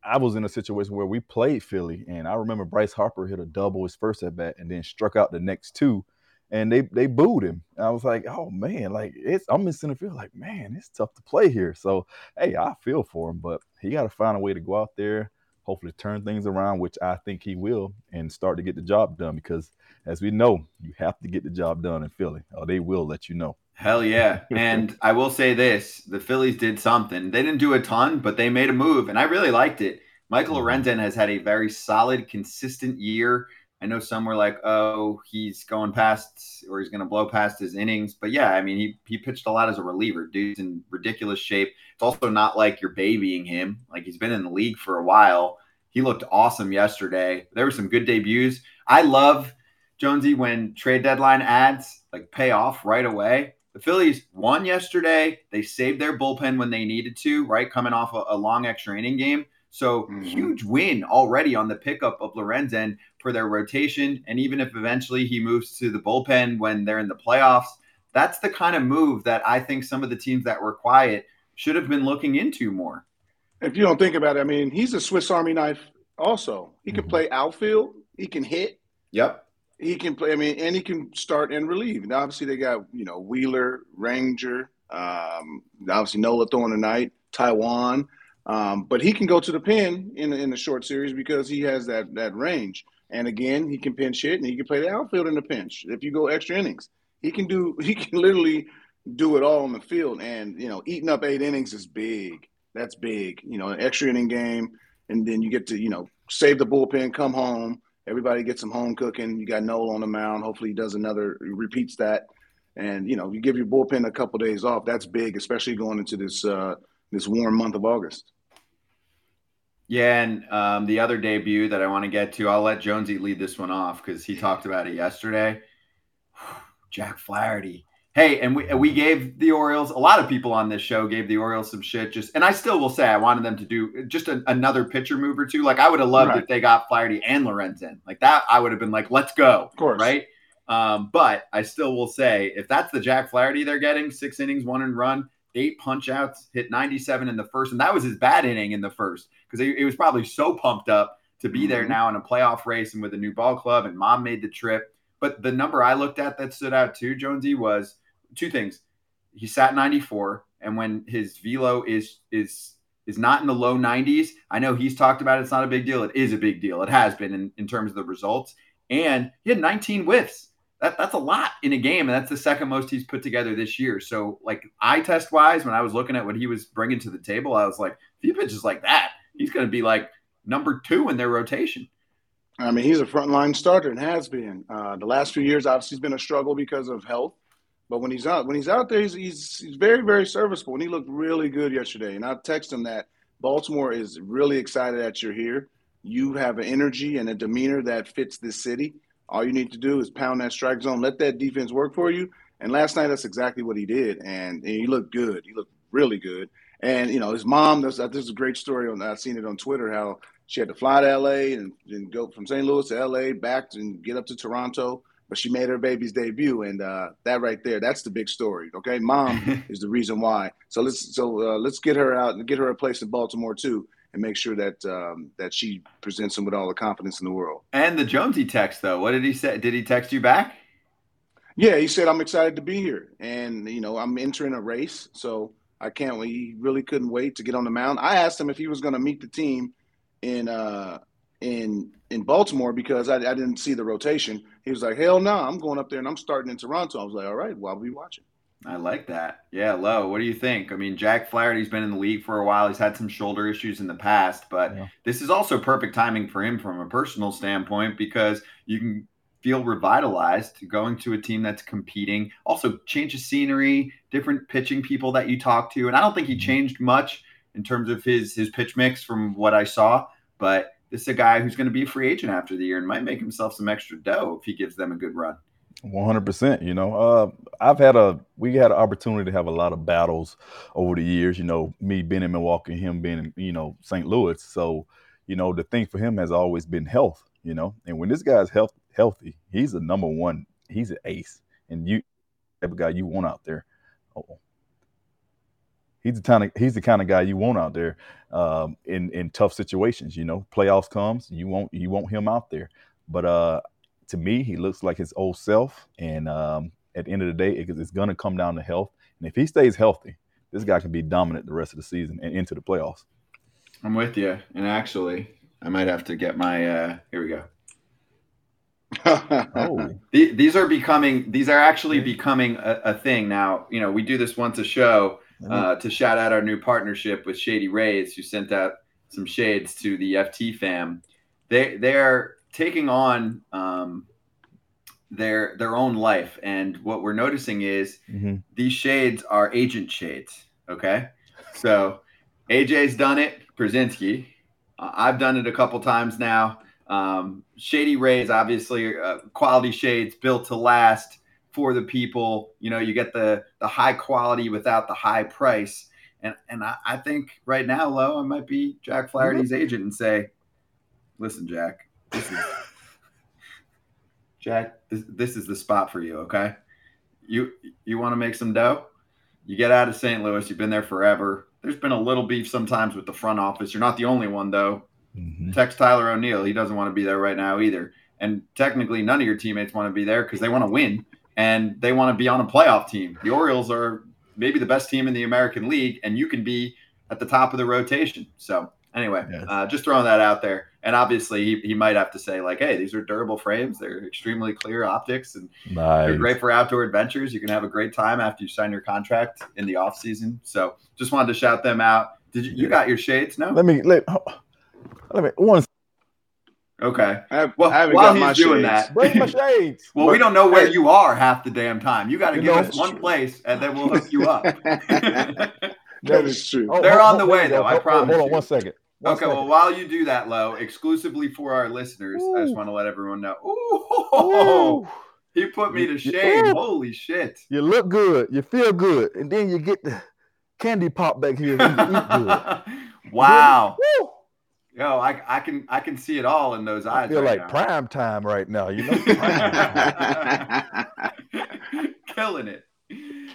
I was in a situation where we played Philly, and I remember Bryce Harper hit a double his first at bat, and then struck out the next two, and they they booed him. And I was like, oh man, like it's I'm in center field, like man, it's tough to play here. So hey, I feel for him, but he got to find a way to go out there, hopefully turn things around, which I think he will, and start to get the job done because as we know, you have to get the job done in Philly, or they will let you know. Hell yeah. and I will say this the Phillies did something. They didn't do a ton, but they made a move, and I really liked it. Michael mm-hmm. Lorenzen has had a very solid, consistent year. I know some were like, oh, he's going past or he's going to blow past his innings. But yeah, I mean, he, he pitched a lot as a reliever. Dude's in ridiculous shape. It's also not like you're babying him. Like he's been in the league for a while. He looked awesome yesterday. There were some good debuts. I love Jonesy when trade deadline ads like pay off right away. The Phillies won yesterday. They saved their bullpen when they needed to, right? Coming off a, a long extra inning game. So mm-hmm. huge win already on the pickup of Lorenzen for their rotation. And even if eventually he moves to the bullpen when they're in the playoffs, that's the kind of move that I think some of the teams that were quiet should have been looking into more. If you don't think about it, I mean, he's a Swiss Army knife also. He can mm-hmm. play outfield, he can hit. Yep. He can play, I mean, and he can start and relieve. And obviously, they got, you know, Wheeler, Ranger, um, obviously Nola throwing tonight, Taijuan. Um, but he can go to the pin in in the short series because he has that that range. And again, he can pinch hit and he can play the outfield in the pinch. If you go extra innings, he can do he can literally do it all on the field. And you know, eating up eight innings is big. That's big. You know, an extra inning game, and then you get to you know save the bullpen, come home. Everybody gets some home cooking. You got Nola on the mound. Hopefully, he does another, repeats that, and you know, you give your bullpen a couple days off. That's big, especially going into this uh, this warm month of August. Yeah, and um, the other debut that I want to get to, I'll let Jonesy lead this one off because he talked about it yesterday. Jack Flaherty. Hey, and we we gave the Orioles a lot of people on this show gave the Orioles some shit. Just and I still will say I wanted them to do just a, another pitcher move or two. Like I would have loved right. if they got Flaherty and Lorenzen like that. I would have been like, let's go, of course, right? Um, but I still will say if that's the Jack Flaherty they're getting, six innings, one and run, eight punch outs, hit 97 in the first. And that was his bad inning in the first because it, he, was probably so pumped up to be mm-hmm. there now in a playoff race and with a new ball club. And mom made the trip. But the number I looked at that stood out too, Jonesy, was two things. He sat 94. And when his velo is is is not in the low 90s, I know he's talked about it, it's not a big deal. It is a big deal. It has been in, in terms of the results. And he had 19 whiffs that, that's a lot in a game, and that's the second most he's put together this year. So, like eye test wise, when I was looking at what he was bringing to the table, I was like, if he pitches like that, he's going to be like number two in their rotation. I mean, he's a frontline starter and has been. Uh, the last few years, obviously, he's been a struggle because of health. But when he's out, when he's out there, he's, he's, he's very, very serviceable. And he looked really good yesterday. And I text him that Baltimore is really excited that you're here. You have an energy and a demeanor that fits this city. All you need to do is pound that strike zone, let that defense work for you. And last night, that's exactly what he did, and, and he looked good. He looked really good. And you know, his mom. This, this is a great story. On I've seen it on Twitter how she had to fly to LA and, and go from St. Louis to LA back and get up to Toronto. But she made her baby's debut, and uh, that right there, that's the big story. Okay, mom is the reason why. So let's so uh, let's get her out and get her a place in Baltimore too and make sure that um, that she presents him with all the confidence in the world. And the Jonesy text though, what did he say? Did he text you back? Yeah, he said I'm excited to be here, and you know I'm entering a race, so I can't. wait. He really couldn't wait to get on the mound. I asked him if he was going to meet the team in uh, in in Baltimore because I, I didn't see the rotation. He was like, "Hell no, I'm going up there and I'm starting in Toronto." I was like, "All right, well, I'll be watching." I like that. Yeah, Low. What do you think? I mean, Jack Flaherty's been in the league for a while. He's had some shoulder issues in the past, but yeah. this is also perfect timing for him from a personal standpoint because you can feel revitalized going to a team that's competing. Also, change of scenery, different pitching people that you talk to, and I don't think he mm-hmm. changed much in terms of his his pitch mix from what I saw. But this is a guy who's going to be a free agent after the year and might make himself some extra dough if he gives them a good run. One hundred percent. You know, uh, I've had a we had an opportunity to have a lot of battles over the years. You know, me being in Milwaukee, him being in you know St. Louis. So, you know, the thing for him has always been health. You know, and when this guy's health healthy, he's a number one. He's an ace, and you type of guy you want out there. Oh, he's the kind of he's the kind of guy you want out there um, in in tough situations. You know, playoffs comes, you want you want him out there. But uh, to me, he looks like his old self. And um, at the end of the day, it, it's going to come down to health. And if he stays healthy, this guy can be dominant the rest of the season and into the playoffs. I'm with you. And actually, I might have to get my. Uh, here we go. oh, these are becoming. These are actually becoming a, a, thing now. You know, we do this once a show uh, to shout out our new partnership with Shady Rays, who sent out some shades to the FT fam. They they are taking on um, their their own life, and what we're noticing is hmm these shades are agent shades. Okay, so AJ's done it. Pierzynski, uh, I've done it a couple times now. Um, Shady Rays, obviously, uh, quality shades built to last for the people. You know, you get the the high quality without the high price. And and I, I think right now, Lo, I might be Jack Flaherty's agent and say, listen, Jack, this is Jack, this, this is the spot for you. Okay, you you want to make some dough? You get out of St. Louis. You've been there forever. There's been a little beef sometimes with the front office. You're not the only one, though. hmm Text Tyler O'Neill. He doesn't want to be there right now either. And technically, none of your teammates want to be there because they want to win and they want to be on a playoff team. The Orioles are maybe the best team in the American League, and you can be at the top of the rotation. So, anyway, Yes. uh, just throwing that out there. And obviously, he, he might have to say, like, hey, these are durable frames. They're extremely clear optics and they're great for outdoor adventures. You can have a great time after you sign your contract in the off season. So, just wanted to shout them out. Did you, you got your shades? No? Let me let, let me one Okay. I, have, Well, I haven't while got my he's doing shades. that, break my shades. Well, we don't know where hey. you are half the damn time. You got to give us one true. place, and then we'll hook you up. that is true. Oh, They're hold- on the hold- way, though. I promise Hold on one second. One okay, well, while you do that, Lo, exclusively for our listeners, I just want to let everyone know. Ooh, Ooh. he put me to You- you- shame. ooh. Holy shit! You look good. You feel good, and then you get the candy pop back here. And you eat good. wow, Woo! yo, I, I can I can see it all in those I eyes. feel right like now. prime time right now. You know. Killing it.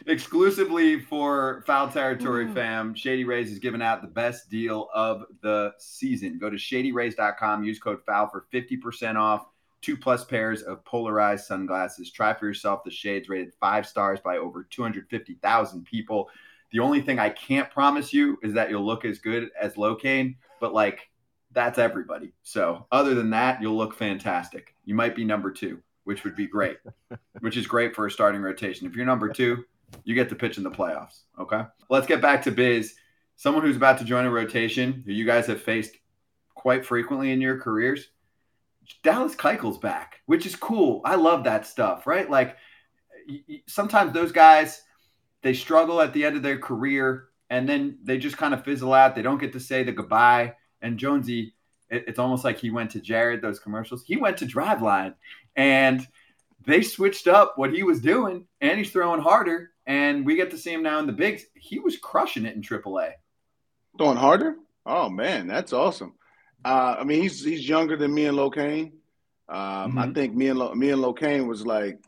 Exclusively for Foul Territory Mm. fam, Shady Rays is giving out the best deal of the season. Go to shadyrays.com, use code FOUL for 50% off, two plus pairs of polarized sunglasses. Try for yourself the shades rated five stars by over 250,000 people. The only thing I can't promise you is that you'll look as good as Lo Cain, but like that's everybody. So, other than that, you'll look fantastic. You might be number two, which would be great, which is great for a starting rotation. If you're number two, you get to pitch in the playoffs. Okay. Let's get back to Biz. Someone who's about to join a rotation who you guys have faced quite frequently in your careers. Dallas Keuchel's back, which is cool. I love that stuff, right? Like sometimes those guys they struggle at the end of their career and then they just kind of fizzle out. They don't get to say the goodbye. And Jonesy, it, it's almost like he went to Jared, those commercials. He went to Driveline and they switched up what he was doing and he's throwing harder. And we get to see him now in the bigs. He was crushing it in AAA. Throwing harder? Oh man, that's awesome. Uh, I mean, he's he's younger than me and Lo Cain. Um, I Mhm. think me and Lo, me and Lo Cain was like.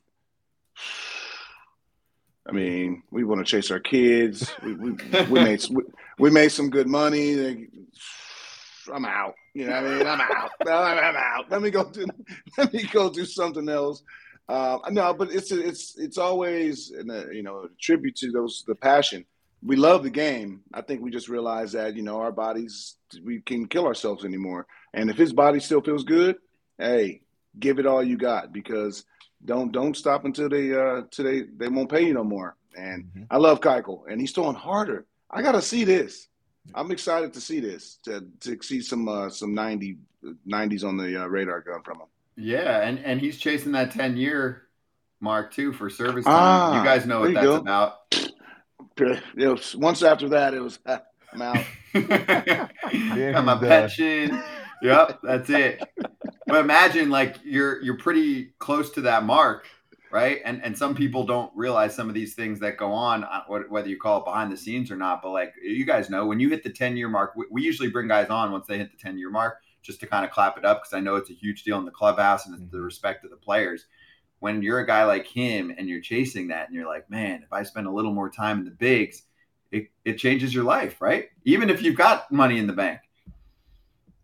I mean, we want to chase our kids. We we, we made we, we made some good money. I'm out. You know, what I mean, I'm out. I'm, out. Let me go do. Let me go do something else. Uh, no, but it's it's it's always a, you know a tribute to those the passion we love the game. I think we just realized that you know our bodies we can kill ourselves anymore. And if his body still feels good, hey, give it all you got because don't don't stop until they uh till they they won't pay you no more. And Mhm. I love Keuchel, and he's throwing harder. I gotta see this. I'm excited to see this to to see some uh, some 90 90s on the uh, radar gun from him. Yeah, and and he's chasing that ten year mark too for service time. Ah, you guys know what that's go. about. It was, once after that, it was I'm out. Got my he's done. pension. Yep, that's it. But imagine like you're you're pretty close to that mark, right? And and some people don't realize some of these things that go on, uh, whether you call it behind the scenes or not. But like you guys know, when you hit the ten year mark, we, we usually bring guys on once they hit the ten year mark just to kind of clap it up because I know it's a huge deal in the clubhouse and it's the respect of the players. When you're a guy like him and you're chasing that, and you're like, man, if I spend a little more time in the bigs, it, it changes your life, right? Even if you've got money in the bank.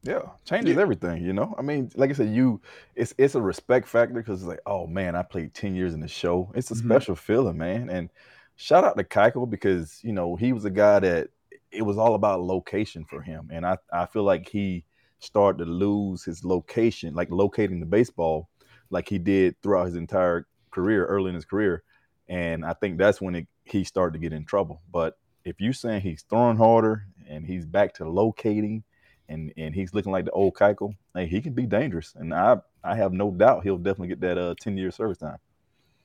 Yeah, changes everything. You know, I mean, like I said, you it's it's a respect factor because it's like, oh man, I played ten years in the show. It's a Mhm. special feeling, man. And shout out to Keiko because you know he was a guy that it was all about location for him, and I I feel like he started to lose his location, like locating the baseball, like he did throughout his entire career, early in his career, and I think that's when it, he started to get in trouble. But if you're saying he's throwing harder and he's back to locating and and he's looking like the old Keuchel, hey, he can be dangerous. And I I have no doubt he'll definitely get that uh, 10 year service time.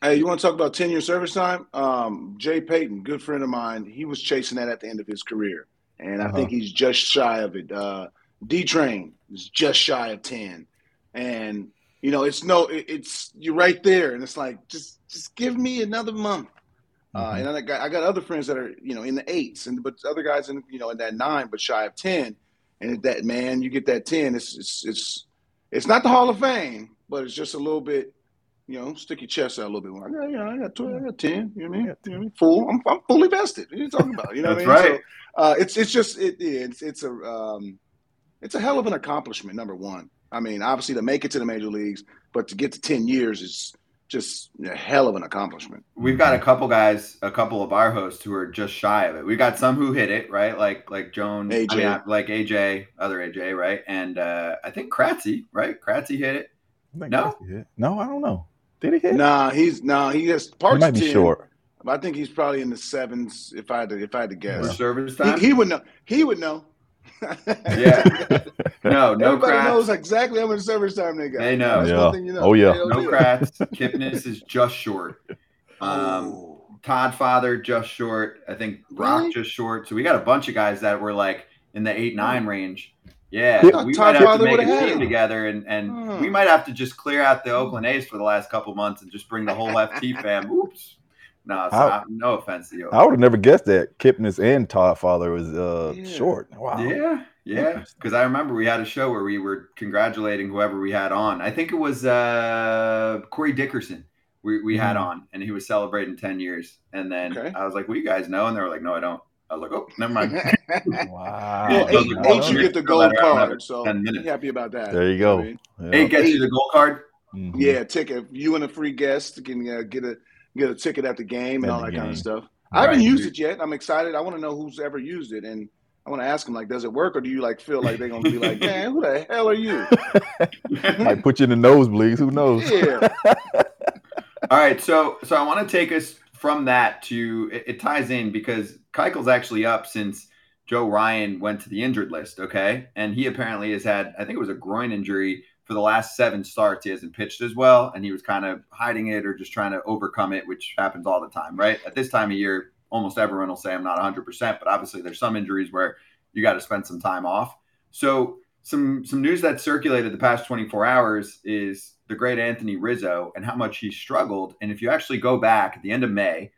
Hey, you want to talk about 10 year service time? Um, Jay Payton, good friend of mine, he was chasing that at the end of his career. And uh-huh. I think he's just shy of it. Uh, D Train is just shy of 10. And, you know, it's no, it, it's, you're right there. And it's like, just, just give me another month. Uh, mm-hmm. And I got, I got other friends that are, you know, in the eights and, but other guys in, you know, in that nine, but shy of 10. And that, man, you get that 10, it's, it's, it's, it's not the Hall of Fame, but it's just a little bit, you know, stick your chest out a little bit more. I got, I got, 12, I got 10, you know what I mean? You know I mean? Full. I'm, I'm fully vested. What are you talking about? You know what I mean? right. So, uh, it's, it's just, it, it's, it's a, um, it's a hell of an accomplishment, number one. I mean, obviously to make it to the major leagues, but to get to 10 years is just a hell of an accomplishment. We've got a couple guys, a couple of our hosts who are just shy of it. We've got some who hit it, right? Like like Joan, AJ. I mean, like AJ, other AJ, right? And uh, I think Kratzy, right? Kratzy hit it. No, hit. no, I don't know. Did he hit? Nah, he's nah. He has parts. He might be 10. short. I think he's probably in the sevens. If I had to, if I had to guess, service time. He, he would know. He would know. yeah. No, no Everybody Kratz. knows exactly how much service time they got. They know. Yeah. You know. Oh yeah. No Kratz. Kipnis is just short. Um, oh. Todd Father just short. I think Brock really? just short. So we got a bunch of guys that were like in the eight nine range. Yeah, we might have Father to make a team together, and and hmm. we might have to just clear out the Oakland A's for the last couple months and just bring the whole FT fam. Oops. No, so I, no offense to you. I would have never guessed that Kipnis and Todd Father was uh, yeah. short. Wow. Yeah, yeah. Because I remember we had a show where we were congratulating whoever we had on. I think it was uh, Corey Dickerson. We, we mm-hmm. had on, and he was celebrating ten years. And then okay. I was like, "Well, you guys know?" And they were like, "No, I don't." I was like, "Oh, never mind." wow. Well, eight, eight you get the gold card, so ten minutes. happy about that. There you go. I mean, yeah. Eight gets you the gold card. Mm-hmm. Yeah, ticket. You and a free guest can uh, get a get a ticket at the game and all that game. kind of stuff. Right. I haven't used it yet. I'm excited. I want to know who's ever used it, and I want to ask them like, does it work, or do you like feel like they're gonna be like, man, who the hell are you? Might put you in the nosebleeds. Who knows? Yeah. all right, so so I want to take us from that to it, it ties in because Keuchel's actually up since Joe Ryan went to the injured list. Okay, and he apparently has had I think it was a groin injury for the last seven starts, he hasn't pitched as well, and he was kind of hiding it or just trying to overcome it, which happens all the time, right? At this time of year, almost everyone will say I'm not 100%, but obviously there's some injuries where you got to spend some time off. So some some news that circulated the past 24 hours is the great Anthony Rizzo and how much he struggled. And if you actually go back at the end of May,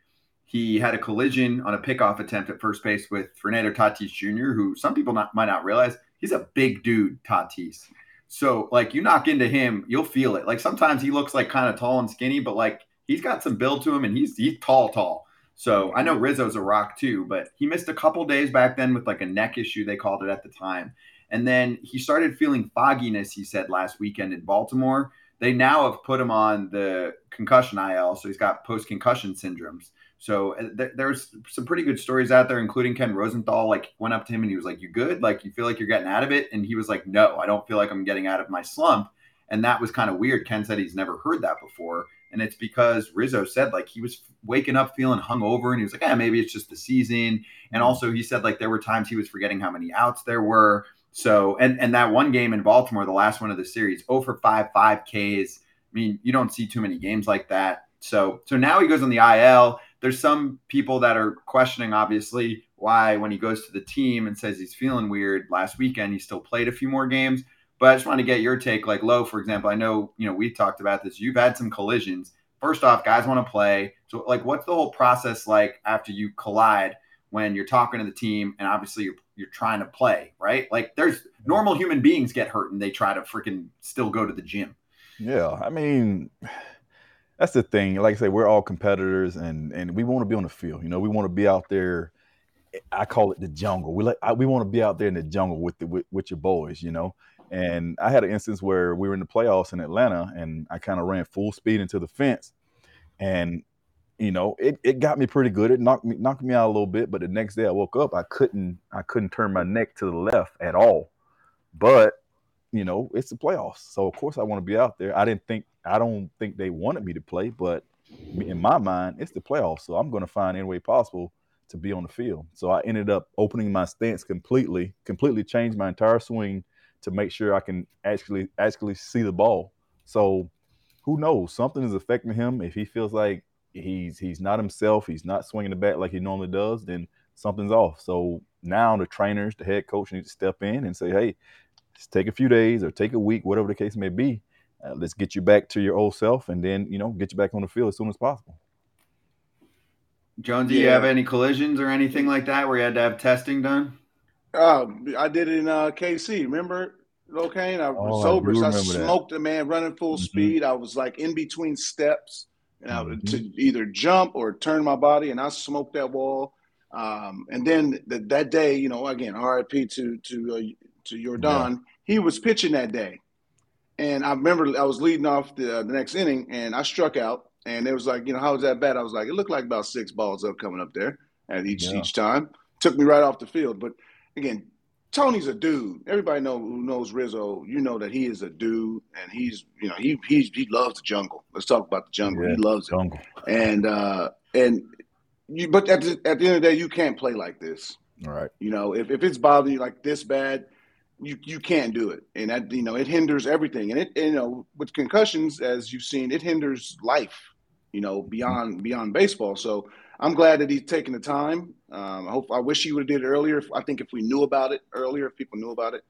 he had a collision on a pickoff attempt at first base with Fernando Tatis Jr., who some people not, might not realize he's a big dude, Tatis. So like you knock into him, you'll feel it. Like sometimes he looks like kind of tall and skinny, but like he's got some build to him and he's he's tall, tall. So I know Rizzo's a rock too, but he missed a couple days back then with like a neck issue, they called it at the time. And then he started feeling fogginess, he said last weekend in Baltimore. They now have put him on the concussion IL, so he's got post concussion syndromes. So uh, th- there's some pretty good stories out there, including Ken Rosenthal. Like went up to him and he was like, "You good? Like you feel like you're getting out of it?" And he was like, "No, I don't feel like I'm getting out of my slump." And that was kind of weird. Ken said he's never heard that before, and it's because Rizzo said like he was waking up feeling hungover, and he was like, "Yeah, maybe it's just the season." And also he said like there were times he was forgetting how many outs there were. So and and that one game in Baltimore, the last one of the series, 0 for 5, 5 Ks. I mean, you don't see too many games like that. So so now he goes on the IL there's some people that are questioning, obviously, why when he goes to the team and says he's feeling weird last weekend, he still played a few more games. But I just want to get your take. Like Low, for example, I know you know we've talked about this. You've had some collisions. First off, guys want to play. So, like, what's the whole process like after you collide when you're talking to the team and obviously you're, you're trying to play, right? Like, there's normal human beings get hurt and they try to freaking still go to the gym. Yeah, I mean, that's the thing. Like I say, we're all competitors, and and we want to be on the field. You know, we want to be out there. I call it the jungle. We like I, we want to be out there in the jungle with the with, with your boys. You know, and I had an instance where we were in the playoffs in Atlanta, and I kind of ran full speed into the fence, and you know, it, it got me pretty good. It knocked me knocked me out a little bit, but the next day I woke up, I couldn't I couldn't turn my neck to the left at all. But you know, it's the playoffs, so of course I want to be out there. I didn't think I don't think they wanted me to play, but in my mind, it's the playoffs, so I'm going to find any way possible to be on the field. So I ended up opening my stance completely, completely changed my entire swing to make sure I can actually actually see the ball. So who knows? Something is affecting him. If he feels like he's he's not himself, he's not swinging the bat like he normally does, then something's off. So now the trainers, the head coach need to step in and say, hey, just take a few days or take a week, whatever the case may be. Uh, let's get you back to your old self and then, you know, get you back on the field as soon as possible. Jones, do you have any collisions or anything like that where you had to have testing done? Um, I did it in uh, KC. Remember, Lo Cain? I was oh, sober. I, I smoked that. a man running full mm-hmm. speed. I was like in between steps and I mm-hmm. to either jump or turn my body, and I smoked that wall. Um, and then the, that day, you know, again, RIP to to uh, to Yordan. Yeah. He was pitching that day, and I remember I was leading off the, uh, the next inning, and I struck out. And it was like, you know, how was that bad? I was like, it looked like about six balls up coming up there at each yeah. each time. Took me right off the field. But again, Tony's a dude. Everybody know who knows Rizzo. You know that he is a dude, and he's you know he he's, he loves the jungle. Let's talk about the jungle. Yeah, he loves it. Jungle. And uh, and you, but at the, at the end of the day, you can't play like this. All right. You know, if, if it's bothering you like this bad, you you can't do it, and that you know it hinders everything. And it you know with concussions, as you've seen, it hinders life. You know beyond beyond baseball. So I'm glad that he's taking the time. Um, I hope I wish he would have did it earlier. I think if we knew about it earlier, if people knew about it,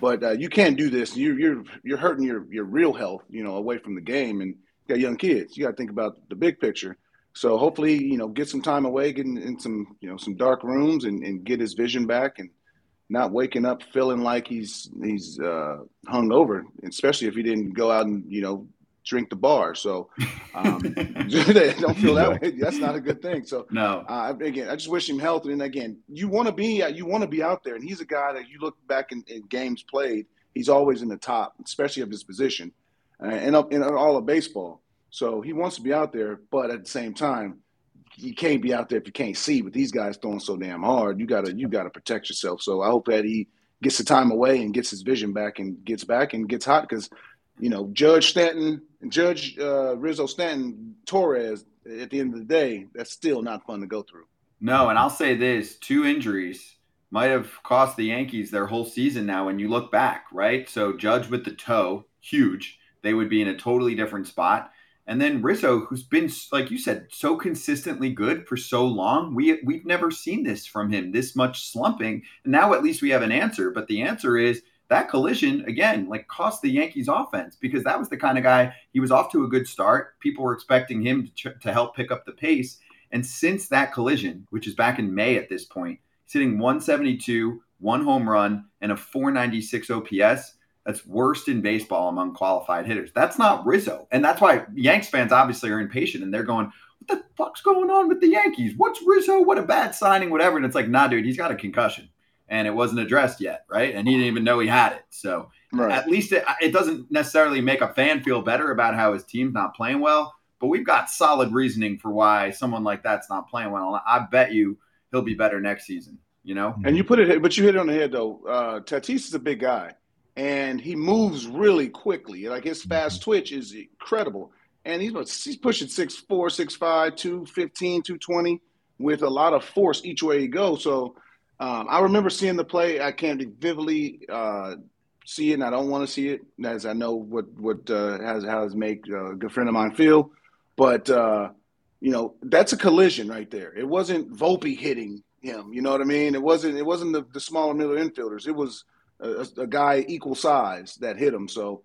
but uh, you can't do this. You're you're you're hurting your your real health. You know away from the game, and you got young kids. You got to think about the big picture. So hopefully, you know, get some time away, get in, in some, you know, some dark rooms and, and get his vision back and not waking up feeling like he's he's uh, hung over, especially if he didn't go out and you know drink the bar. So um, don't feel that way. That's not a good thing. So no. Uh, again, I just wish him health. And again, you want to be you want to be out there, and he's a guy that you look back in, in games played. He's always in the top, especially of his position, uh, and up in all of baseball. So he wants to be out there, but at the same time, you can't be out there if you can't see. With these guys throwing so damn hard, you gotta you gotta protect yourself. So I hope that he gets the time away and gets his vision back and gets back and gets hot because you know Judge Stanton, Judge uh, Rizzo Stanton Torres. At the end of the day, that's still not fun to go through. No, and I'll say this: two injuries might have cost the Yankees their whole season. Now, when you look back, right? So Judge with the toe, huge. They would be in a totally different spot. And then Rizzo, who's been like you said, so consistently good for so long, we we've never seen this from him. This much slumping, and now at least we have an answer. But the answer is that collision again, like cost the Yankees offense because that was the kind of guy he was off to a good start. People were expecting him to, to help pick up the pace, and since that collision, which is back in May at this point, sitting 172, one home run, and a 496 OPS that's worst in baseball among qualified hitters. That's not Rizzo. And that's why Yanks fans obviously are impatient and they're going, what the fuck's going on with the Yankees? What's Rizzo? What a bad signing, whatever. And it's like, nah, dude, he's got a concussion and it wasn't addressed yet, right? And he didn't even know he had it. So right. at least it, it doesn't necessarily make a fan feel better about how his team's not playing well, but we've got solid reasoning for why someone like that's not playing well. I bet you he'll be better next season, you know? And you put it, but you hit it on the head though. Uh, Tatis is a big guy and he moves really quickly. Like his fast mm-hmm. twitch is incredible. And he's he's pushing 6'4, 6'5, 215, 220 with a lot of force each way he goes. So um, I remember seeing the play. I can't vividly uh, see it, and I don't want to see it, as I know what what uh, has has make a good friend of mine feel. But uh, you know, that's a collision right there. It wasn't Volpe hitting him. You know what I mean? It wasn't. It wasn't the, the smaller middle infielders. It was a, a, guy equal size that hit him. So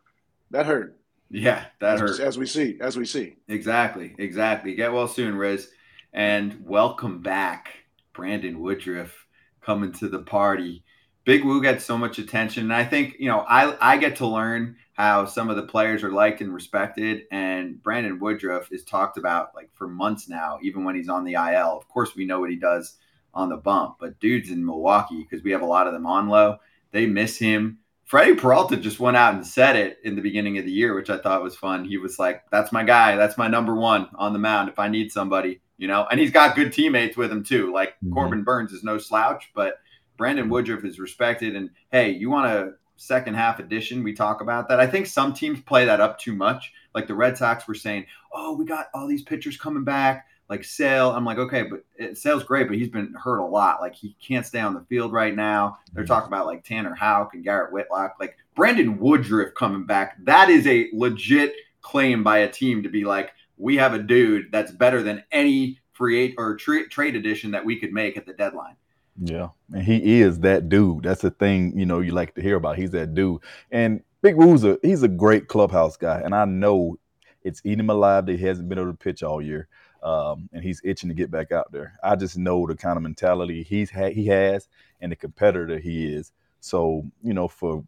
that hurt. Yeah, that as, hurt. As we see, as we see. Exactly, exactly. Get well soon, Riz, and welcome back, Brandon Woodruff, coming to the party. Big Woo gets so much attention, and I think you know I I get to learn how some of the players are liked and respected. And Brandon Woodruff is talked about like for months now, even when he's on the IL. Of course, we know what he does on the bump, but dudes in Milwaukee because we have a lot of them on low they miss him. Freddie Peralta just went out and said it in the beginning of the year, which I thought was fun. He was like, "That's my guy. That's my number one on the mound. If I need somebody, you know." And he's got good teammates with him too. Like mm-hmm. Corbin Burnes is no slouch, but Brandon Woodruff is respected. And hey, you want a second half edition? We talk about that. I think some teams play that up too much. Like the Red Sox were saying, "Oh, we got all these pitchers coming back." like Sale. I'm like, okay, but it, Sale's great, but he's been hurt a lot. Like he can't stay on the field right now. They're mm-hmm. talking about like Tanner Houck and Garrett Whitlock. Like Brandon Woodruff coming back. That is a legit claim by a team to be like, we have a dude that's better than any free or tra- trade addition that we could make at the deadline. Yeah, and he is that dude. That's the thing you know you like to hear about. He's that dude. And Big Woo's a he's a great clubhouse guy, and I know it's eating him alive that he hasn't been able to pitch all year, um, and he's itching to get back out there. I just know the kind of mentality he's ha- he has and the competitor he is. So you know, for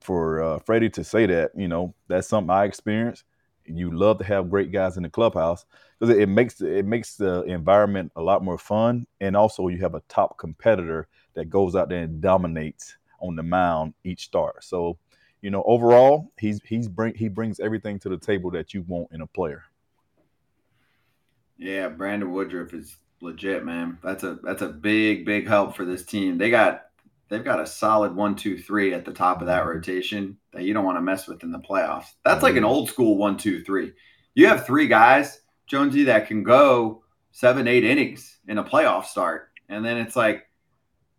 for uh, Freddie to say that, you know, that's something I experienced. You love to have great guys in the clubhouse because it, it makes it makes the environment a lot more fun, and also you have a top competitor that goes out there and dominates on the mound each start. So, you know, overall, he's he's bring he brings everything to the table that you want in a player. Yeah, Brandon Woodruff is legit, man. That's a that's a big big help for this team. They got they've got a solid one, two, three at the top of that rotation that you don't want to mess with in the playoffs. That's like an mm-hmm. old school one, two, three. You have three guys, Jonesy, that can go seven, eight innings in a playoff start. And then it's like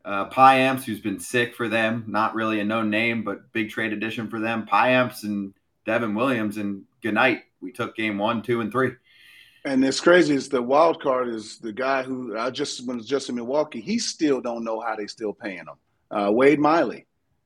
uh, Payamps, who's been sick for them, not really a known name, but big trade addition for them. Payamps and Devin Williams, and good night. We took game one, two, and three. And it's crazy is the wild card is the guy who I just was just in Milwaukee. He still don't know how they still paying him uh, Wade Miley.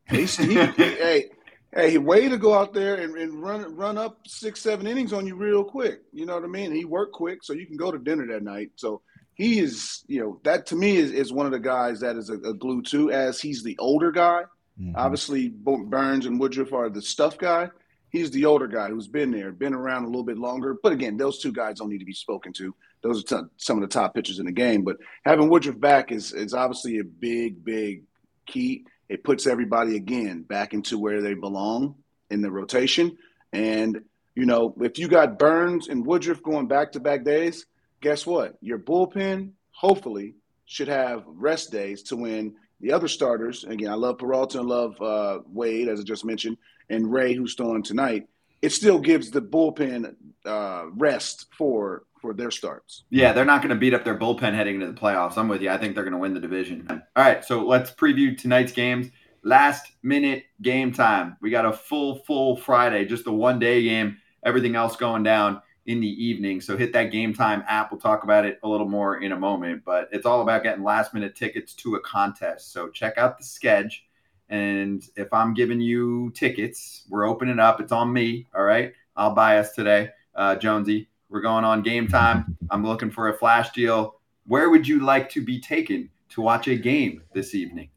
He, he, hey, hey, way to go out there and, and, run run up six, seven innings on you real quick. You know what I mean? He worked quick, so you can go to dinner that night. So he is, you know, that to me is, is one of the guys that is a, a glue too, as he's the older guy. Mm-hmm. Obviously, Burnes and Woodruff are the stuff guy. He's the older guy who's been there, been around a little bit longer. But again, those two guys don't need to be spoken to. Those are t- some of the top pitchers in the game. But having Woodruff back is is obviously a big, big key. It puts everybody again back into where they belong in the rotation. And you know, if you got Burnes and Woodruff going back to back days, guess what? Your bullpen hopefully should have rest days to win the other starters. Again, I love Peralta and love uh, Wade, as I just mentioned, and Rea, who's throwing tonight. It still gives the bullpen uh, rest for for their starts. Yeah, they're not going to beat up their bullpen heading into the playoffs. I'm with you. I think they're going to win the division. All right, so let's preview tonight's games. Last minute game time. We got a full, full Friday, just a one day game. Everything else going down in the evening. So hit that game time app. We'll talk about it a little more in a moment, but it's all about getting last minute tickets to a contest. So check out the sketch. And if I'm giving you tickets, we're opening up. It's on me. All right. I'll buy us today, uh, Jonesy. We're going on game time. I'm looking for a flash deal. Where would you like to be taken to watch a game this evening?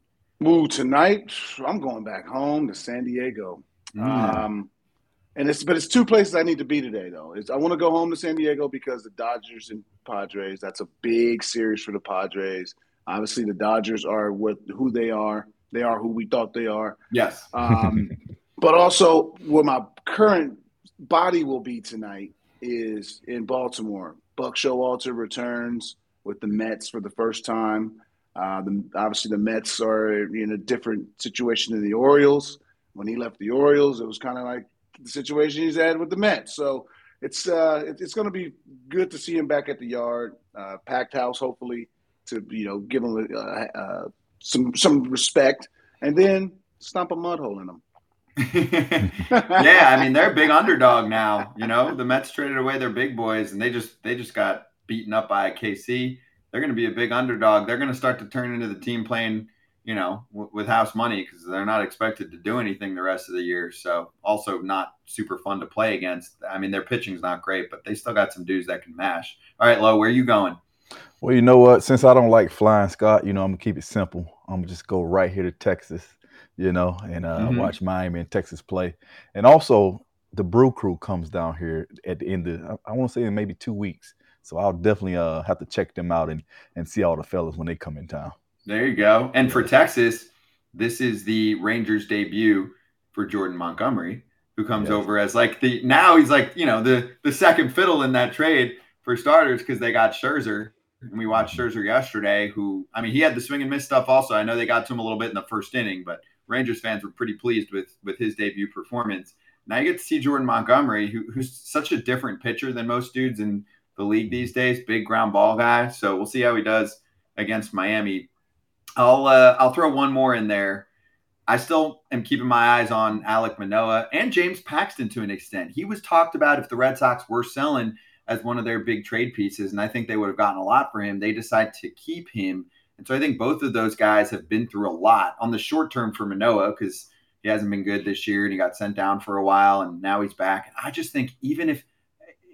Ooh, tonight I'm going back home to San Diego. Mm. Um, and it's but it's two places I need to be today though. It's, I want to go home to San Diego because the Dodgers and Padres. That's a big series for the Padres. Obviously, the Dodgers are what who they are. They are who we thought they are. Yes. Um, but also, where my current body will be tonight is in Baltimore. Buck Showalter returns with the Mets for the first time. Uh, the, obviously, the Mets are in a different situation than the Orioles. When he left the Orioles, it was kind of like the situation he's had with the Mets. So it's uh, it's going to be good to see him back at the yard, uh, packed house, hopefully, to you know give him some some respect, and then stomp a mud hole in him. yeah, I mean they're a big underdog now. You know, the Mets traded away their big boys, and they just they just got beaten up by KC. They're going to be a big underdog. They're going to start to turn into the team playing, you know, w- with house money because they're not expected to do anything the rest of the year. So also not super fun to play against. I mean, their pitching's not great, but they still got some dudes that can mash. All right, Lo, where are you going? Well, you know what? Since I don't like flying, Scott, you know I'm gonna keep it simple. I'm gonna just go right here to Texas you know, and uh, mm-hmm. watch Miami and Texas play. And also, the Brew Crew comes down here at the end of, I want to say in maybe two weeks. So I'll definitely uh, have to check them out and, and see all the fellas when they come in town. There you go. And for Texas, this is the Rangers debut for Jordan Montgomery, who comes yes. over as like the now he's like, you know, the the second fiddle in that trade for starters because they got Scherzer. And we watched mm-hmm. Scherzer yesterday, who I mean, he had the swing and miss stuff also. I know they got to him a little bit in the first inning, but Rangers fans were pretty pleased with with his debut performance. Now you get to see Jordan Montgomery, who, who's such a different pitcher than most dudes in the league these days. Big ground ball guy. So we'll see how he does against Miami. I'll uh, I'll throw one more in there I still am keeping my eyes on Alek Manoah and James Paxton to an extent. He was talked about if the Red Sox were selling as one of their big trade pieces, and I think they would have gotten a lot for him. They decide to keep him. And so I think both of those guys have been through a lot on the short term for Manoah because he hasn't been good this year and he got sent down for a while and now he's back. I just think even if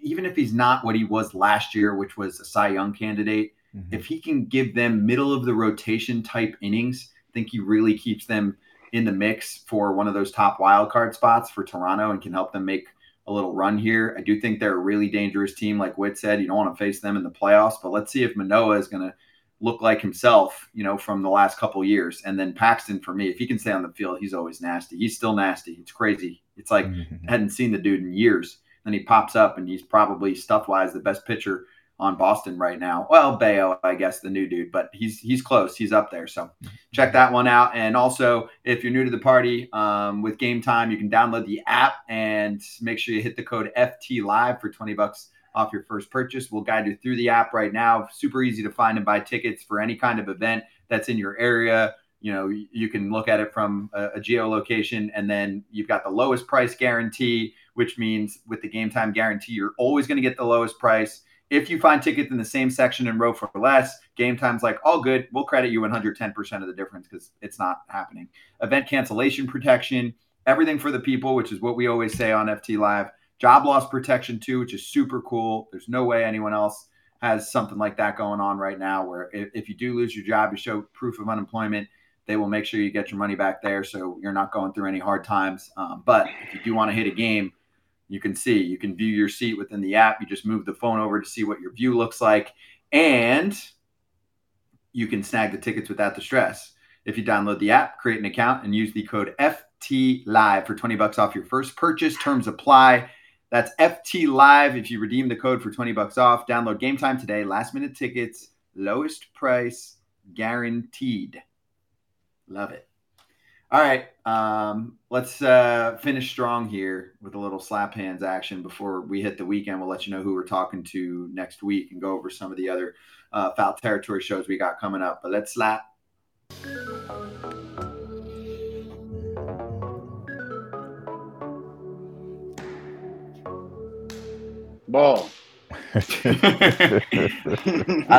even if he's not what he was last year, which was a Cy Young candidate, mm-hmm. if he can give them middle of the rotation type innings, I think he really keeps them in the mix for one of those top wild card spots for Toronto and can help them make a little run here. I do think they're a really dangerous team, like Witt said. You don't want to face them in the playoffs, but let's see if Manoah is going to look like himself, you know, from the last couple years. And then Paxton, for me, if he can stay on the field, he's always nasty. He's still nasty. It's crazy. It's like mm-hmm. hadn't seen the dude in years. Then he pops up, and he's probably stuff wise the best pitcher on Boston right now. Well, Bello, I guess the new dude, but he's he's close. He's up there. So check that one out. And also, if you're new to the party um, with Game Time, you can download the app and make sure you hit the code FT Live for 20 bucks off your first purchase. We'll guide you through the app right now. Super easy to find and buy tickets for any kind of event that's in your area. You know, you can look at it from a, a geolocation, and then you've got the lowest price guarantee, which means with the game time guarantee, you're always going to get the lowest price. If you find tickets in the same section and row for less, game time's like, all good. We'll credit you 110% of the difference because it's not happening. Event cancellation protection, everything for the people, which is what we always say on FT Live job loss protection too, which is super cool. There's no way anyone else has something like that going on right now. Where if, if you do lose your job, you show proof of unemployment, they will make sure you get your money back there, so you're not going through any hard times. Um, but if you do want to hit a game, you can see, you can view your seat within the app. You just move the phone over to see what your view looks like, and you can snag the tickets without the stress. If you download the app, create an account, and use the code FT Live for 20 bucks off your first purchase. Terms apply. That's FT Live. If you redeem the code for 20 bucks off, download game time today. Last minute tickets, lowest price guaranteed. Love it. All right. Um, let's uh, finish strong here with a little slap hands action before we hit the weekend. We'll let you know who we're talking to next week and go over some of the other uh, foul territory shows we got coming up. But let's slap. Ball. I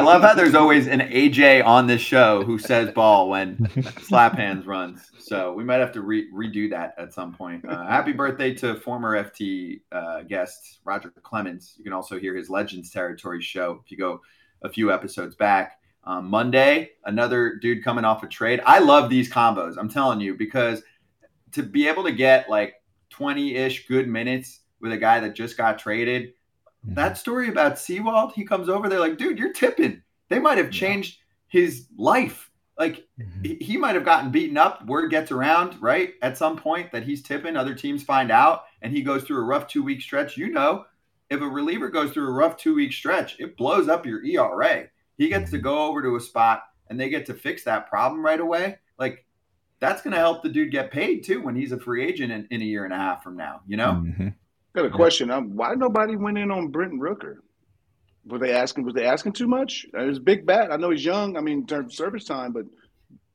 love how there's always an AJ on this show who says ball when slap hands runs. So we might have to re- redo that at some point. Uh, happy birthday to former FT uh, guest Roger Clemens. You can also hear his Legends Territory show if you go a few episodes back. Um, Monday, another dude coming off a trade. I love these combos. I'm telling you because to be able to get like 20 ish good minutes with a guy that just got traded Mm-hmm. That story about Sewald, he comes over there like, dude, you're tipping. They might have changed yeah. his life. Like mm-hmm. he, might have gotten beaten up. Word gets around, right? At some point that he's tipping, other teams find out, and he goes through a rough two week stretch. You know, if a reliever goes through a rough two week stretch, it blows up your ERA. He gets to mm-hmm. go over to a spot and they get to fix that problem right away. Like that's going to help the dude get paid too when he's a free agent in, in a year and a half from now, you know? Mm-hmm. Got a question. Um, why nobody went in on Brent Rooker? Were they asking? Was they asking too much? Uh, it was big bat. I know he's young. I mean, in terms of service time, but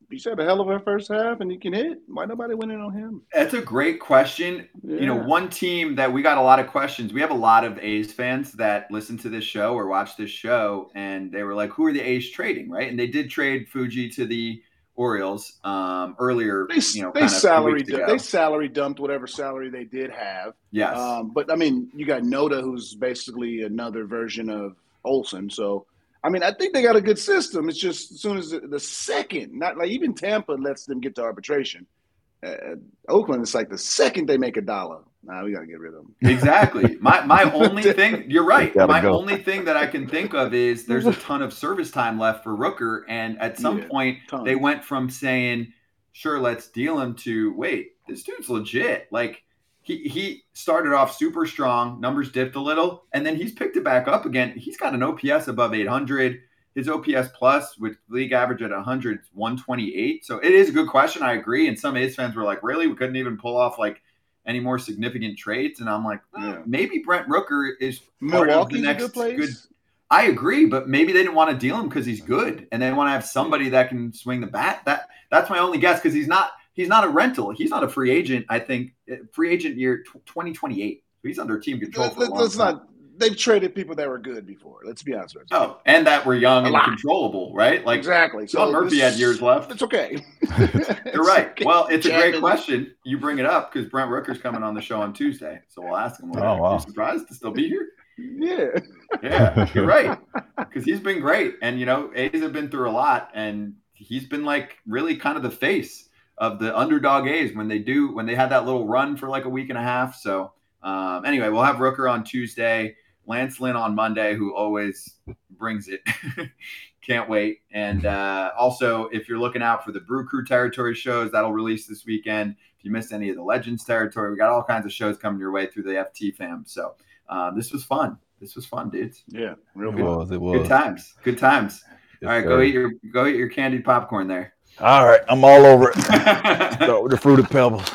he had a hell of a first half, and he can hit. Why nobody went in on him? That's a great question. Yeah. You know, one team that we got a lot of questions. We have a lot of A's fans that listen to this show or watch this show, and they were like, "Who are the A's trading?" Right? And they did trade Fuji to the Orioles um, earlier. They, you know, they salary they salary dumped whatever salary they did have. Yes, um, but I mean, you got Noda, who's basically another version of Olson. So, I mean, I think they got a good system. It's just as soon as the, the second, not like even Tampa lets them get to arbitration. Uh, Oakland, it's like the second they make a dollar, Nah, we gotta get rid of them. Exactly. My my only thing. You're right. My go. only thing that I can think of is there's a ton of service time left for Rooker, and at some yeah, point tons. they went from saying, "Sure, let's deal him," to "Wait, this dude's legit." Like he he started off super strong, numbers dipped a little, and then he's picked it back up again. He's got an OPS above 800. His OPS plus with league average at 100 128. So it is a good question. I agree. And some A's fans were like, "Really? We couldn't even pull off like." any more significant trades. And I'm like, yeah. maybe Brent Rooker is Milwaukee's the next good, place. good. I agree, but maybe they didn't want to deal him because he's good, and they want to have somebody that can swing the bat. That that's my only guess because he's not he's not a rental. He's not a free agent. I think eh, free agent year 2028. He's under team control. Let, us not. They've traded people that were good before. Let's be honest with you. Oh, and that were young a and lot. controllable, right? Like exactly. So Murphy had years left. It's okay. You're right. Okay. Well, it's a great question. You bring it up because Brent Rooker's coming on the show on Tuesday, so we'll ask him. Oh, wow. you surprised to still be here? Yeah. Yeah, you're right. Because he's been great, and you know, A's have been through a lot, and he's been like really kind of the face of the underdog A's when they do when they had that little run for like a week and a half. So um, anyway, we'll have Rooker on Tuesday, Lance Lynn on Monday, who always brings it. Can't wait. And uh, also, if you're looking out for the Brew Crew territory shows, that'll release this weekend. If you missed any of the Legends territory, we got all kinds of shows coming your way through the FT fam. So um, this was fun. This was fun, dudes. Yeah, real good. It was. It was. Good times. Good times. Yes, all right, sir. go eat your go eat your candied popcorn there. All right, I'm all over it. Start with the fruited pebbles.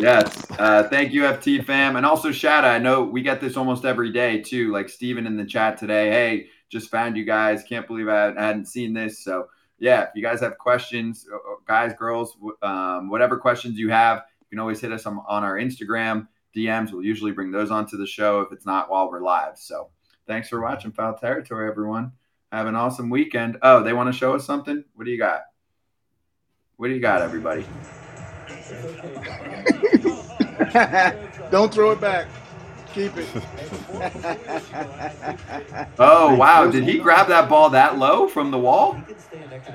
Yes. Uh, thank you, FT fam. And also, shout out. I know we get this almost every day too. Like Steven in the chat today. Hey, just found you guys. Can't believe I hadn't seen this. So, yeah, if you guys have questions, uh, uh, guys, girls, um, whatever questions you have, you can always hit us on, on our Instagram DMs. We'll usually bring those onto the show if it's not while we're live. So, thanks for watching Foul Territory, everyone. Have an awesome weekend. Oh, they want to show us something? What do you got? What do you got, everybody? Don't throw it back. Keep it. oh wow! Did he grab that ball that low from the wall?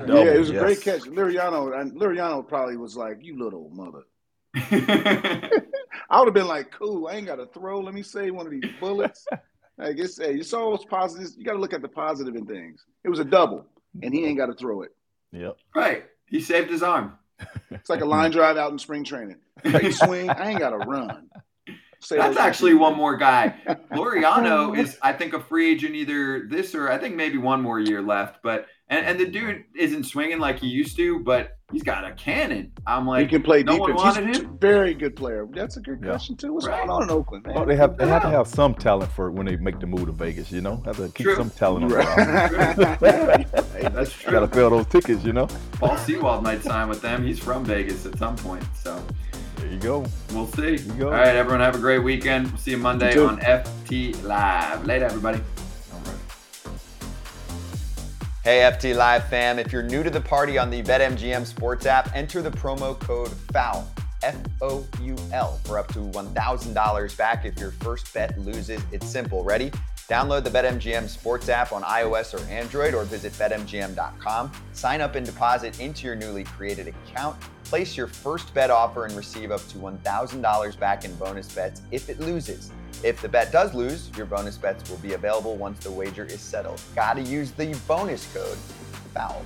yeah, it was a great catch. Laureano and Laureano probably was like, "You little mother." I would have been like, "Cool, I ain't got to throw. Let me save one of these bullets." I guess hey, it's all positives. You got to look at the positive in things. It was a double, and he ain't got to throw it. Yep. Right. He saved his arm. It's like a line drive out in spring training. You swing, I ain't got to run. Say That's actually one more guy. Laureano is, I think, a free agent either this or I think maybe one more year left. But and, and the dude isn't swinging like he used to, but he's got a cannon. I'm like, he can play no defense. He's a very good player. That's a good yeah. question too. What's right. going on in Oakland? Man? Well, they have they have to have some talent for when they make the move to Vegas. You know, have to keep true. some talent around. hey, that's true. Got to fill those tickets. You know, Paul Sewald might sign with them. He's from Vegas at some point, so. There you go. We'll see. All right, everyone, have a great weekend. We'll see you Monday you on FT Live. Later, everybody. Hey, FT Live fam. If you're new to the party on the BetMGM Sports app, enter the promo code FOUL, F O U L, for up to $1,000 back if your first bet loses. It's simple. Ready? Download the BetMGM Sports app on iOS or Android or visit betmgm.com. Sign up and deposit into your newly created account. Place your first bet offer and receive up to $1,000 back in bonus bets if it loses. If the bet does lose, your bonus bets will be available once the wager is settled. Gotta use the bonus code FOUL.